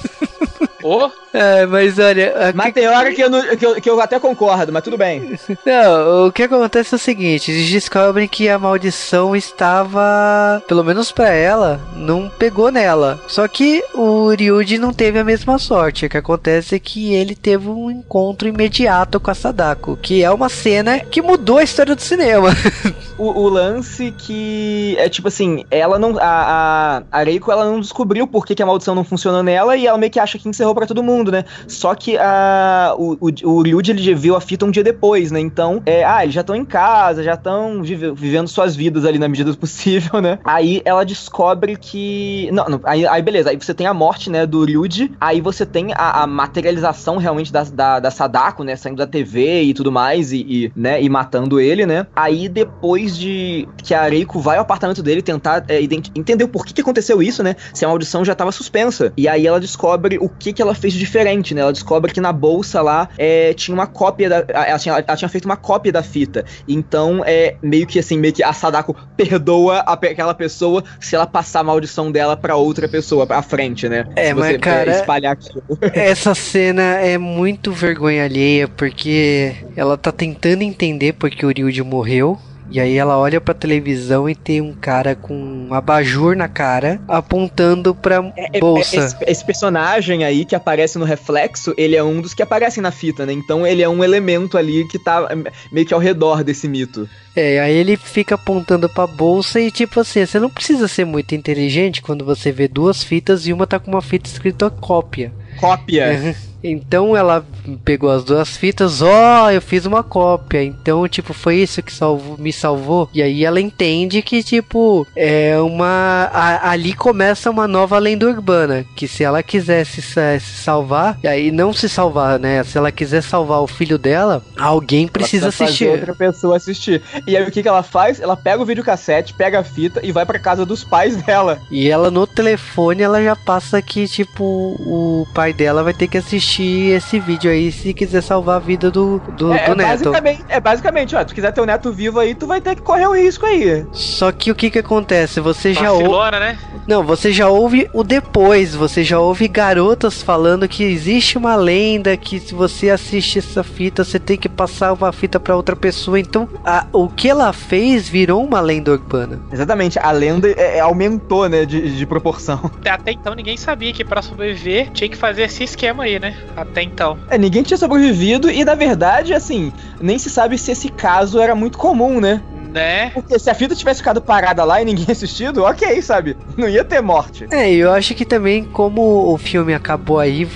Speaker 4: Ô,
Speaker 2: É, mas olha. a
Speaker 3: Mas
Speaker 2: que-
Speaker 3: tem hora que eu, não- que, eu, que eu até concordo, mas tudo bem.
Speaker 2: Não, o que acontece é o seguinte, eles descobrem que a maldição estava, pelo menos pra ela, não pegou nela. Só que o Ryuji não teve a mesma sorte. O que acontece é que ele teve um encontro imediato com a Sadako, que é uma cena que mudou a história do cinema. <laughs>
Speaker 3: O, o lance que é tipo assim, ela não. A, a, a Reiko ela não descobriu por que, que a maldição não funcionou nela e ela meio que acha que encerrou pra todo mundo, né? Só que a, o, o, o Ryuji ele viu a fita um dia depois, né? Então, é, ah, eles já estão em casa, já estão vivendo suas vidas ali na medida do possível, <laughs> né? Aí ela descobre que. Não, não aí, aí beleza, aí você tem a morte, né, do Ryuji, aí você tem a, a materialização realmente da, da, da Sadako, né? Saindo da TV e tudo mais, e, e, né, e matando ele, né? Aí depois de que a Reiko vai ao apartamento dele tentar é, entender o porquê que aconteceu isso, né? Se a maldição já tava suspensa. E aí ela descobre o que que ela fez de diferente, né? Ela descobre que na bolsa lá é, tinha uma cópia da. Ela tinha, ela tinha feito uma cópia da fita. Então é meio que assim, meio que a Sadako perdoa a aquela pessoa se ela passar a maldição dela pra outra pessoa pra frente, né?
Speaker 2: É,
Speaker 3: se
Speaker 2: mas,
Speaker 3: você
Speaker 2: cara,
Speaker 3: espalhar aquilo. <laughs>
Speaker 2: Essa cena é muito vergonha alheia, porque ela tá tentando entender porque o Ryuji morreu. E aí ela olha pra televisão e tem um cara com um abajur na cara apontando pra
Speaker 3: É,
Speaker 2: bolsa.
Speaker 3: Esse, esse personagem aí que aparece no reflexo, ele é um dos que aparecem na fita, né? Então ele é um elemento ali que tá é, meio que ao redor desse mito.
Speaker 2: É, aí ele fica apontando pra bolsa e tipo assim, você não precisa ser muito inteligente quando você vê duas fitas e uma tá com uma fita escrita cópia.
Speaker 3: Cópia.
Speaker 2: Então ela pegou as duas fitas, ó, eu fiz uma cópia. Então, tipo, foi isso que salvou, me salvou. E aí ela entende que, tipo, é uma. a- ali começa uma nova lenda urbana. Que se ela quisesse se, se salvar, e aí não se salvar, né? Se ela quiser salvar o filho dela, alguém precisa
Speaker 3: fazer
Speaker 2: assistir.
Speaker 3: outra pessoa assistir. E aí o que, que ela faz? Ela pega o videocassete, pega a fita e vai pra casa dos pais dela.
Speaker 2: E ela no telefone ela já passa que, tipo, o pai dela vai ter que assistir assistir esse vídeo aí se quiser salvar a vida do, do,
Speaker 3: é,
Speaker 2: do neto.
Speaker 3: Basicamente, é basicamente, ó, tu quiser ter o neto vivo aí, tu vai ter que correr o risco aí.
Speaker 2: Só que o que que acontece? Você já ouve.
Speaker 4: Né?
Speaker 2: Não, você já ouve o depois, você já ouve garotas falando que existe uma lenda que se você assiste essa fita, você tem que passar uma fita pra outra pessoa. Então, a- o que ela fez virou uma lenda urbana.
Speaker 3: Exatamente, a lenda é, é, aumentou, né, de, de proporção.
Speaker 4: Até, até então ninguém sabia que pra sobreviver tinha que fazer esse esquema aí, né? Até então.
Speaker 3: É, ninguém tinha sobrevivido e, na verdade, assim, nem se sabe se esse caso era muito comum, né?
Speaker 4: Né?
Speaker 3: Porque se a fita tivesse ficado parada lá e ninguém <laughs> assistido, ok, sabe? Não ia ter morte.
Speaker 2: É, e eu acho que também, como o filme acabou aí,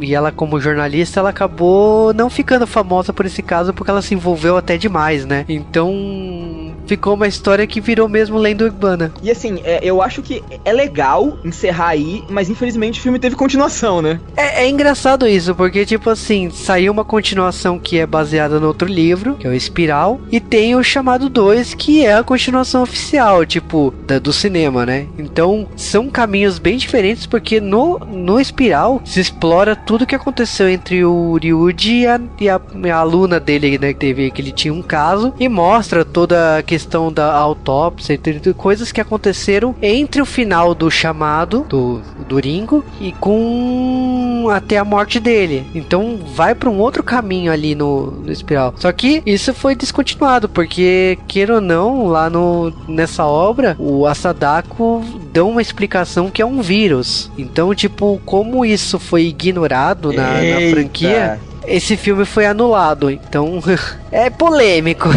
Speaker 2: e ela, como jornalista, ela acabou não ficando famosa por esse caso porque ela se envolveu até demais, né? Então. Ficou uma história que virou mesmo lenda urbana.
Speaker 3: E assim, é, eu acho que é legal encerrar aí, mas infelizmente o filme teve continuação, né?
Speaker 2: É, é engraçado isso, porque, tipo assim, saiu uma continuação que é baseada no outro livro, que é o Espiral, e tem o chamado 2, que é a continuação oficial, tipo, da- do cinema, né? Então, são caminhos bem diferentes, porque no, no Espiral se explora tudo que aconteceu entre o Ryuji e a, e a, a aluna dele, né? Que teve que ele tinha um caso, e mostra toda a questão da autópsia e coisas que aconteceram entre o final do chamado do, do Ringo e com até a morte dele. Então vai para um outro caminho ali no, no espiral. Só que isso foi descontinuado porque queira ou não lá no nessa obra o Asadako deu uma explicação que é um vírus. Então tipo como isso foi ignorado na, na franquia esse filme foi anulado, então <laughs> é polêmico.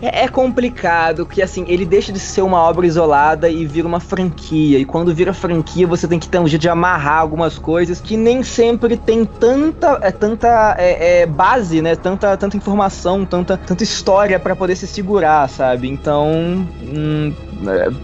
Speaker 3: É, é complicado, que assim, ele deixa de ser uma obra isolada e vira uma franquia. E quando vira franquia, você tem que ter um jeito de amarrar algumas coisas que nem sempre tem tanta, é, tanta é, é, base, né? Tanta, tanta informação, tanta, tanta história pra poder se segurar, sabe? Então, hum,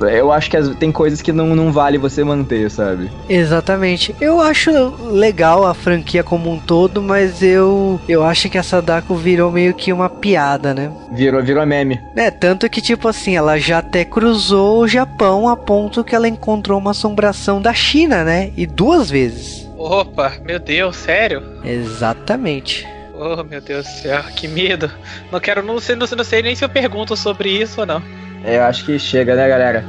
Speaker 3: é, eu acho que tem coisas que não, não vale você manter, sabe?
Speaker 2: Exatamente. Eu acho legal a franquia como um todo, mas eu eu acho que a Sadako virou meio que uma piada, né?
Speaker 3: Virou, virou meme.
Speaker 2: É, tanto que tipo assim, ela já até cruzou o Japão a ponto que ela encontrou uma assombração da China, né? E duas vezes.
Speaker 4: Opa, meu Deus, sério?
Speaker 2: Exatamente.
Speaker 4: Oh, meu Deus do céu, que medo. Não quero, não sei, não, sei- não sei nem se eu pergunto sobre isso ou não.
Speaker 3: É, eu acho que chega, né, galera?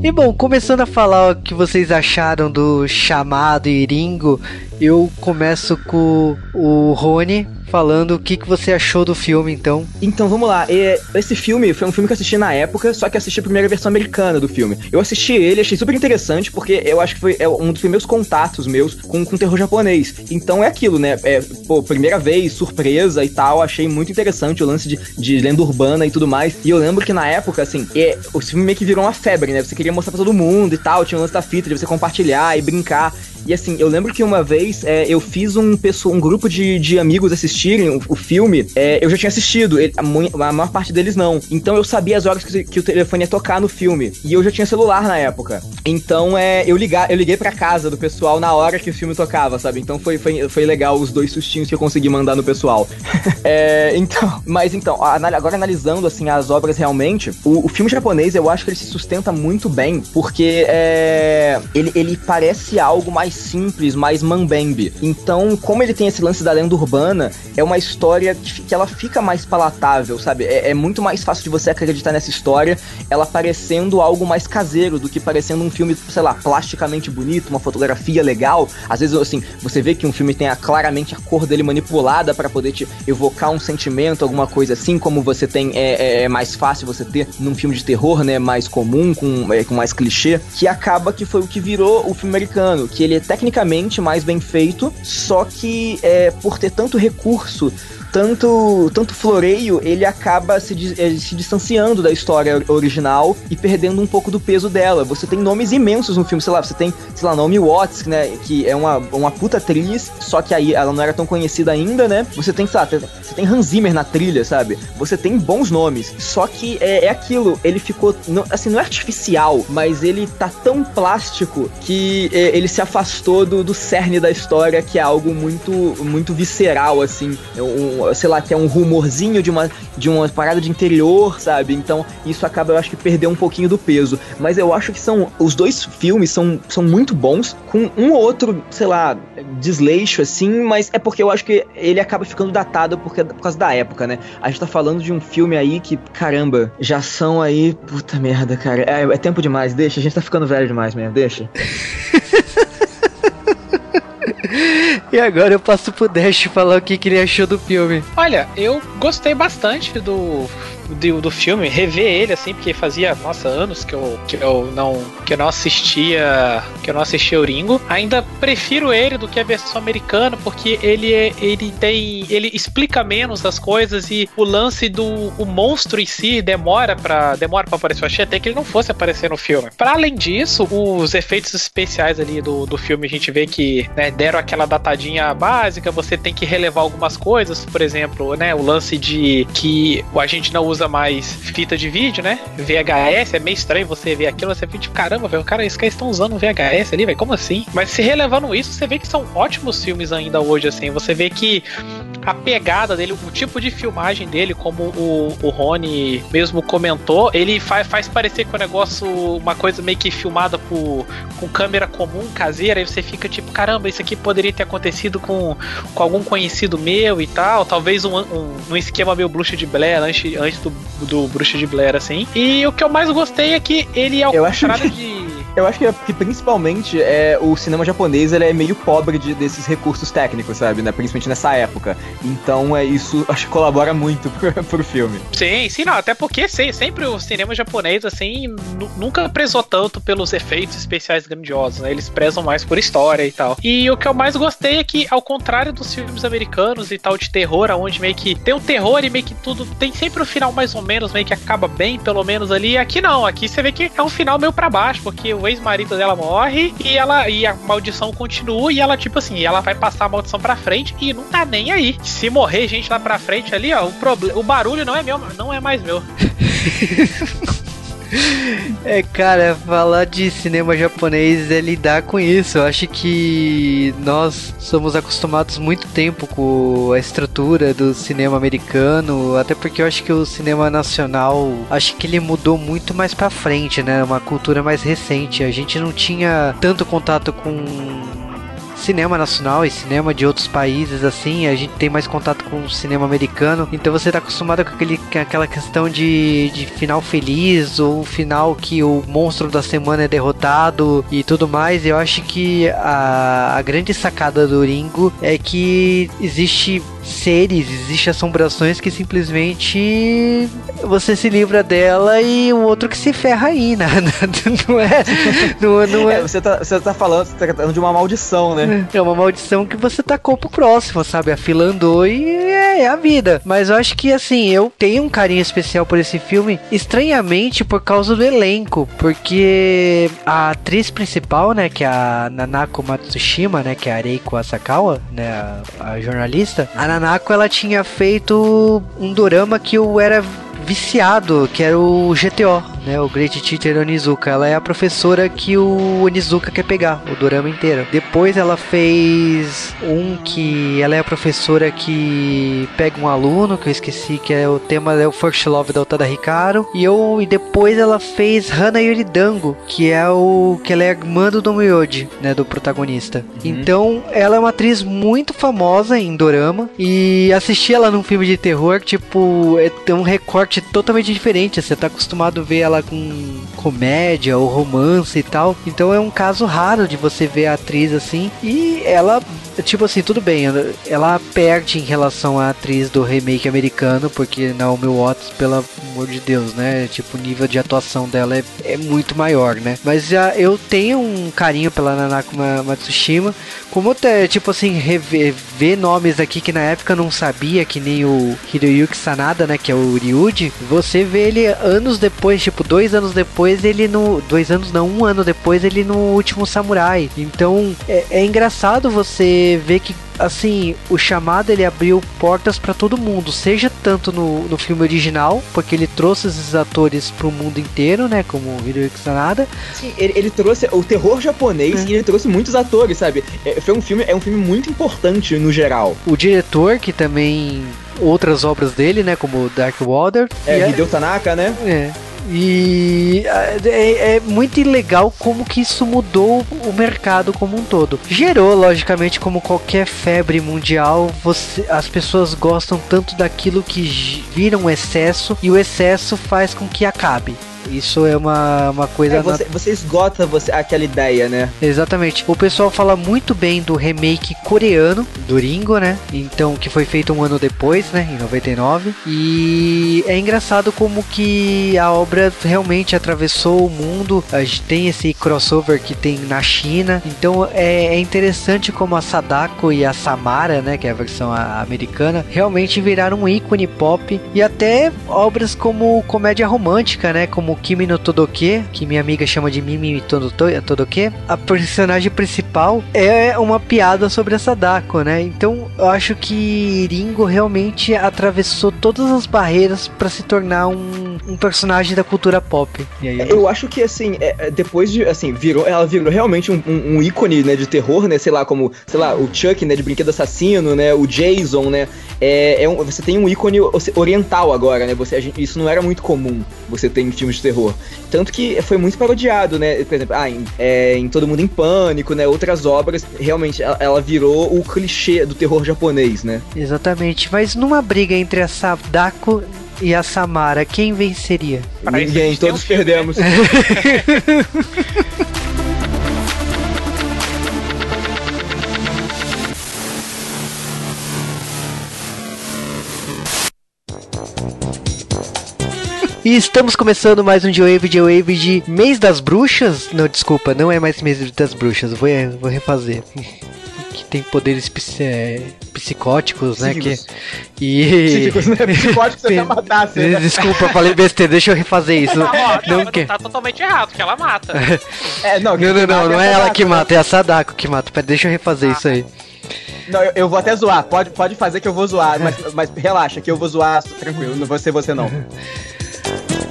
Speaker 2: E bom, começando a falar o que vocês acharam do chamado e Ringo, eu começo com o Rony falando o que, que você achou do filme, então.
Speaker 3: Então vamos lá, esse filme foi um filme que eu assisti na época, só que assisti a primeira versão americana do filme. Eu assisti ele, achei super interessante, porque eu acho que foi é, um dos primeiros contatos meus com, com terror japonês. Então é aquilo, né? É, pô, primeira vez, surpresa e tal, achei muito interessante o lance de, de lenda urbana e tudo mais. E eu lembro que na época, assim, é, o filme meio que virou uma febre, né? Você queria mostrar pra todo mundo e tal, tinha o lance da fita de você compartilhar e brincar. E assim, eu lembro que uma vez é, eu fiz um, pessoa, um grupo de, de amigos assistirem o, o filme. é, eu já tinha assistido, ele- a, a maior parte deles não. Então eu sabia as horas que, que o telefone ia tocar no filme. E eu já tinha celular na época. Então é, eu, ligar, eu liguei pra casa do pessoal na hora que o filme tocava, sabe? Então foi, foi, foi legal os dois sustinhos que eu consegui mandar no pessoal. <laughs> É, então, mas então, agora analisando assim as obras realmente, o, o filme japonês eu acho que ele se sustenta muito bem, porque é, ele, ele parece algo mais simples, mais mambembe. Então, como ele tem esse lance da lenda urbana, é uma história que, que ela fica mais palatável, sabe? É, é muito mais fácil de você acreditar nessa história, ela parecendo algo mais caseiro do que parecendo um filme, sei lá, plasticamente bonito, uma fotografia legal. Às vezes, assim, você vê que um filme tem a- claramente a cor dele manipulada para poder te evocar um sentimento, alguma coisa assim, como você tem, é, é- é mais fácil você ter num filme de terror, né, mais comum, com, é, com mais clichê, que acaba que foi o que virou o filme americano, que ele tecnicamente mais bem feito, só que é, por ter tanto recurso tanto, tanto floreio, ele acaba se, eh, se distanciando da história original e perdendo um pouco do peso dela. Você tem nomes imensos no filme, sei lá, você tem, sei lá, Naomi Watts, né, que é uma, uma puta atriz, só que aí ela não era tão conhecida ainda, né? Você tem, sei lá, você tem Hans Zimmer na trilha, sabe? Você tem bons nomes, só que é, é aquilo, ele ficou, não- assim, não é artificial, mas ele tá tão plástico que eh, ele se afastou do, do cerne da história, que é algo muito, muito visceral, assim, é um, sei lá, que é um rumorzinho de uma, de uma parada de interior, sabe? Então isso acaba, eu acho que perder um pouquinho do peso. Mas eu acho que são, os dois filmes são, são muito bons, com um ou outro, sei lá, desleixo assim, mas é porque eu acho que ele acaba ficando datado porque, por causa da época, né? A gente tá falando de um filme aí que, caramba, já são aí, puta merda, cara. É, é tempo demais, deixa, a gente tá ficando velho demais mesmo, deixa. <laughs> <laughs>
Speaker 2: E agora eu passo pro Dash falar o que, que ele achou do filme.
Speaker 4: Olha, eu gostei bastante do, do, do filme, rever ele, assim, porque fazia, nossa, anos que eu, que eu não que eu não assistia que eu não assistia o Ringo. Ainda prefiro ele do que a versão americana, porque ele é, ele tem ele explica menos as coisas e o lance do o monstro em si demora para demora para aparecer. Eu achei até que ele não fosse aparecer no filme. Para além disso, os efeitos especiais ali do, do filme a gente vê que né, deram aquela datadinha básica, você tem que relevar algumas coisas, por exemplo, né, o lance de que a gente não usa mais fita de vídeo, né? VHS, é meio estranho você ver aquilo, você fica tipo, caramba, velho, cara, esses caras estão usando VHS ali, velho, como assim? Mas se relevando isso, você vê que são ótimos filmes ainda hoje, assim, você vê que a pegada dele, o tipo de filmagem dele, como o, o Rony mesmo comentou, ele faz, faz parecer que o negócio, uma coisa meio que filmada por, com câmera comum, caseira, aí você fica tipo, caramba, isso aqui poderia ter acontecido com, com algum conhecido meu e tal, talvez um, um, um esquema meio bruxo de Blair antes, antes do, do bruxo de Blair, assim. E o que eu mais gostei é que ele, ao
Speaker 3: Eu
Speaker 4: contrário de.
Speaker 3: Eu acho que, que principalmente é, o cinema japonês ele é meio pobre de- desses recursos técnicos, sabe? Né? Principalmente nessa época. Então é isso, <laughs> acho que colabora muito pro, pro filme.
Speaker 4: Sim, sim, não, até porque se- sempre o cinema japonês, assim, nu- nunca prezou tanto pelos efeitos especiais grandiosos, né? Eles prezam mais por história e tal. E o que eu mais gostei é que, ao contrário dos filmes americanos e tal de terror, onde meio que tem o terror e meio que tudo tem sempre o final mais ou menos, meio que acaba bem, pelo menos ali. Aqui não, aqui você vê que é um final meio pra baixo, porque o ex-marido dela morre e ela e a maldição continua e ela, tipo assim, ela vai passar a maldição pra frente e não tá nem aí. Se morrer gente lá pra frente ali, ó, o, o barulho não é meu, não é mais meu. <laughs>
Speaker 2: É, cara, falar de cinema japonês é lidar com isso. Eu acho que nós somos acostumados muito tempo com a estrutura do cinema americano, até porque eu acho que o cinema nacional, acho que ele mudou muito mais pra frente, né? Uma cultura mais recente. A gente não tinha tanto contato com cinema nacional e cinema de outros países assim, a gente tem mais contato com o cinema americano, então você tá acostumado com, aquele, com aquela questão de, de final feliz ou final que o monstro da semana é derrotado e tudo mais. Eu acho que a, a grande sacada do Ringo é que existe seres, existe assombrações que simplesmente você se livra dela e o outro que se ferra aí, né? <laughs> Não é, não, não
Speaker 3: É,
Speaker 2: é,
Speaker 3: você, tá, você tá falando, você tá tratando de uma maldição, né?
Speaker 2: é uma maldição que você tacou pro próximo, sabe? A fila andou e é, é a vida. Mas eu acho que, assim, eu tenho um carinho especial por esse filme, estranhamente por causa do elenco. Porque a atriz principal, né, que é a Nanako Matsushima, né, que é a Reiko Asakawa, né, a, a jornalista. A Nanako, ela tinha feito um dorama que eu era viciado, que era o GTO, né? O Great Teacher Onizuka. Ela é a professora que o Onizuka quer pegar, o dorama inteiro. Depois ela fez um que ela é a professora que pega um aluno, que eu esqueci, que é o tema é o First Love da Otada Hikaru. E eu e depois ela fez Hana Yoridango, que é o que ela é a irmã do Domoyoji, né, do protagonista. Então, ela é uma atriz muito famosa em dorama e assistir ela num filme de terror, tipo, é tem um recorte totalmente diferente. Você tá acostumado a ver ela com comédia ou romance e tal. Então é um caso raro de você ver a atriz assim. E ela, tipo assim, tudo bem, ela- perde em relação à atriz do remake americano, porque Naomi Watts, pelo amor de Deus, né? Tipo, o nível de atuação dela é, é muito maior, né? Mas já eu tenho um carinho pela Nanako Ma- Matsushima. Como até, tipo assim, rever ver nomes aqui que na época não sabia, que nem o Hiroyuki Sanada, né? Que é o Ryuji. Você vê ele anos depois, tipo, dois anos depois, ele no. Dois anos não, um ano depois, ele no último samurai. Então é, é engraçado você ver que assim, o chamado ele abriu portas pra todo mundo, seja tanto no, no filme original, porque ele trouxe esses atores pro mundo inteiro, né, como o Hiroyuki Sanada,
Speaker 3: Sim, ele, ele trouxe o terror japonês
Speaker 2: É.
Speaker 3: e ele trouxe muitos atores, sabe? É, foi um filme, é um filme muito importante no geral.
Speaker 2: o diretor que também outras obras dele, né? Como Dark Water.
Speaker 3: É, Hideo Tanaka, né?
Speaker 2: é. E é, é muito legal como que isso mudou o mercado como um todo. Gerou, logicamente, como qualquer febre mundial, você, as pessoas gostam tanto daquilo que j- vira um excesso e o excesso faz com que acabe. Isso é uma, uma coisa
Speaker 3: É, você, você esgota você, aquela ideia, né?
Speaker 2: Exatamente. O pessoal fala muito bem do remake coreano do Ringo, né? Então, que foi feito um ano depois, né? Em 99. E é engraçado como que a obra realmente atravessou o mundo. A gente tem esse crossover que tem na China. Então, é, é interessante como a Sadako e a Samara, né? Que é a versão americana, realmente viraram um ícone pop. E até obras como comédia romântica, né? Como Kimi no Todoke, que minha amiga chama de Mimi Todo- Todoke. A personagem principal é uma piada sobre a Sadako, né? Então eu acho que Ringo realmente atravessou todas as barreiras para se tornar um, um personagem da cultura pop. Aí,
Speaker 3: Eu acho que, assim, é, é, depois de, assim, virou, ela virou realmente um, um- um ícone, né, de terror, né, sei lá, como, sei lá, o Chuck, né, de Brinquedo Assassino, né, o Jason, né, é, é um- você tem um ícone oriental agora, né, você, gente- isso não era muito comum, você ter em filmes de terror. Tanto que foi muito parodiado, né, por exemplo, ah, em, é, em Todo Mundo em Pânico, né, outras obras, realmente, ela, ela virou o clichê do terror japonês, né.
Speaker 2: exatamente. Mas numa briga entre a Sadako e a Samara, quem venceria?
Speaker 4: Pra
Speaker 3: Ninguém,
Speaker 4: um
Speaker 3: todos
Speaker 4: filme, né?
Speaker 3: perdemos.
Speaker 2: E estamos começando mais um G-Wave, G-Wave de Mês das Bruxas. Não, desculpa, não é mais Mês das Bruxas, vou, vou refazer. Que tem poderes psi- é, psicóticos, né? Que, e...
Speaker 3: Psíquicos, né? <laughs> Psicóticos você até né?
Speaker 2: Desculpa, falei besteira, deixa eu refazer isso.
Speaker 4: Não, ó,
Speaker 2: Não,
Speaker 4: não,
Speaker 2: que...
Speaker 4: não tá totalmente errado, que ela mata. <laughs>
Speaker 3: É, não,
Speaker 2: não, não, não, não
Speaker 3: a
Speaker 2: é ela que
Speaker 3: né?
Speaker 2: mata, é a Sadako que mata. Pera, deixa eu refazer isso aí.
Speaker 3: Não, eu, eu vou até zoar. Pode, pode fazer que eu vou zoar, mas, mas relaxa, que eu vou zoar tranquilo. Não vou ser você, não. <laughs>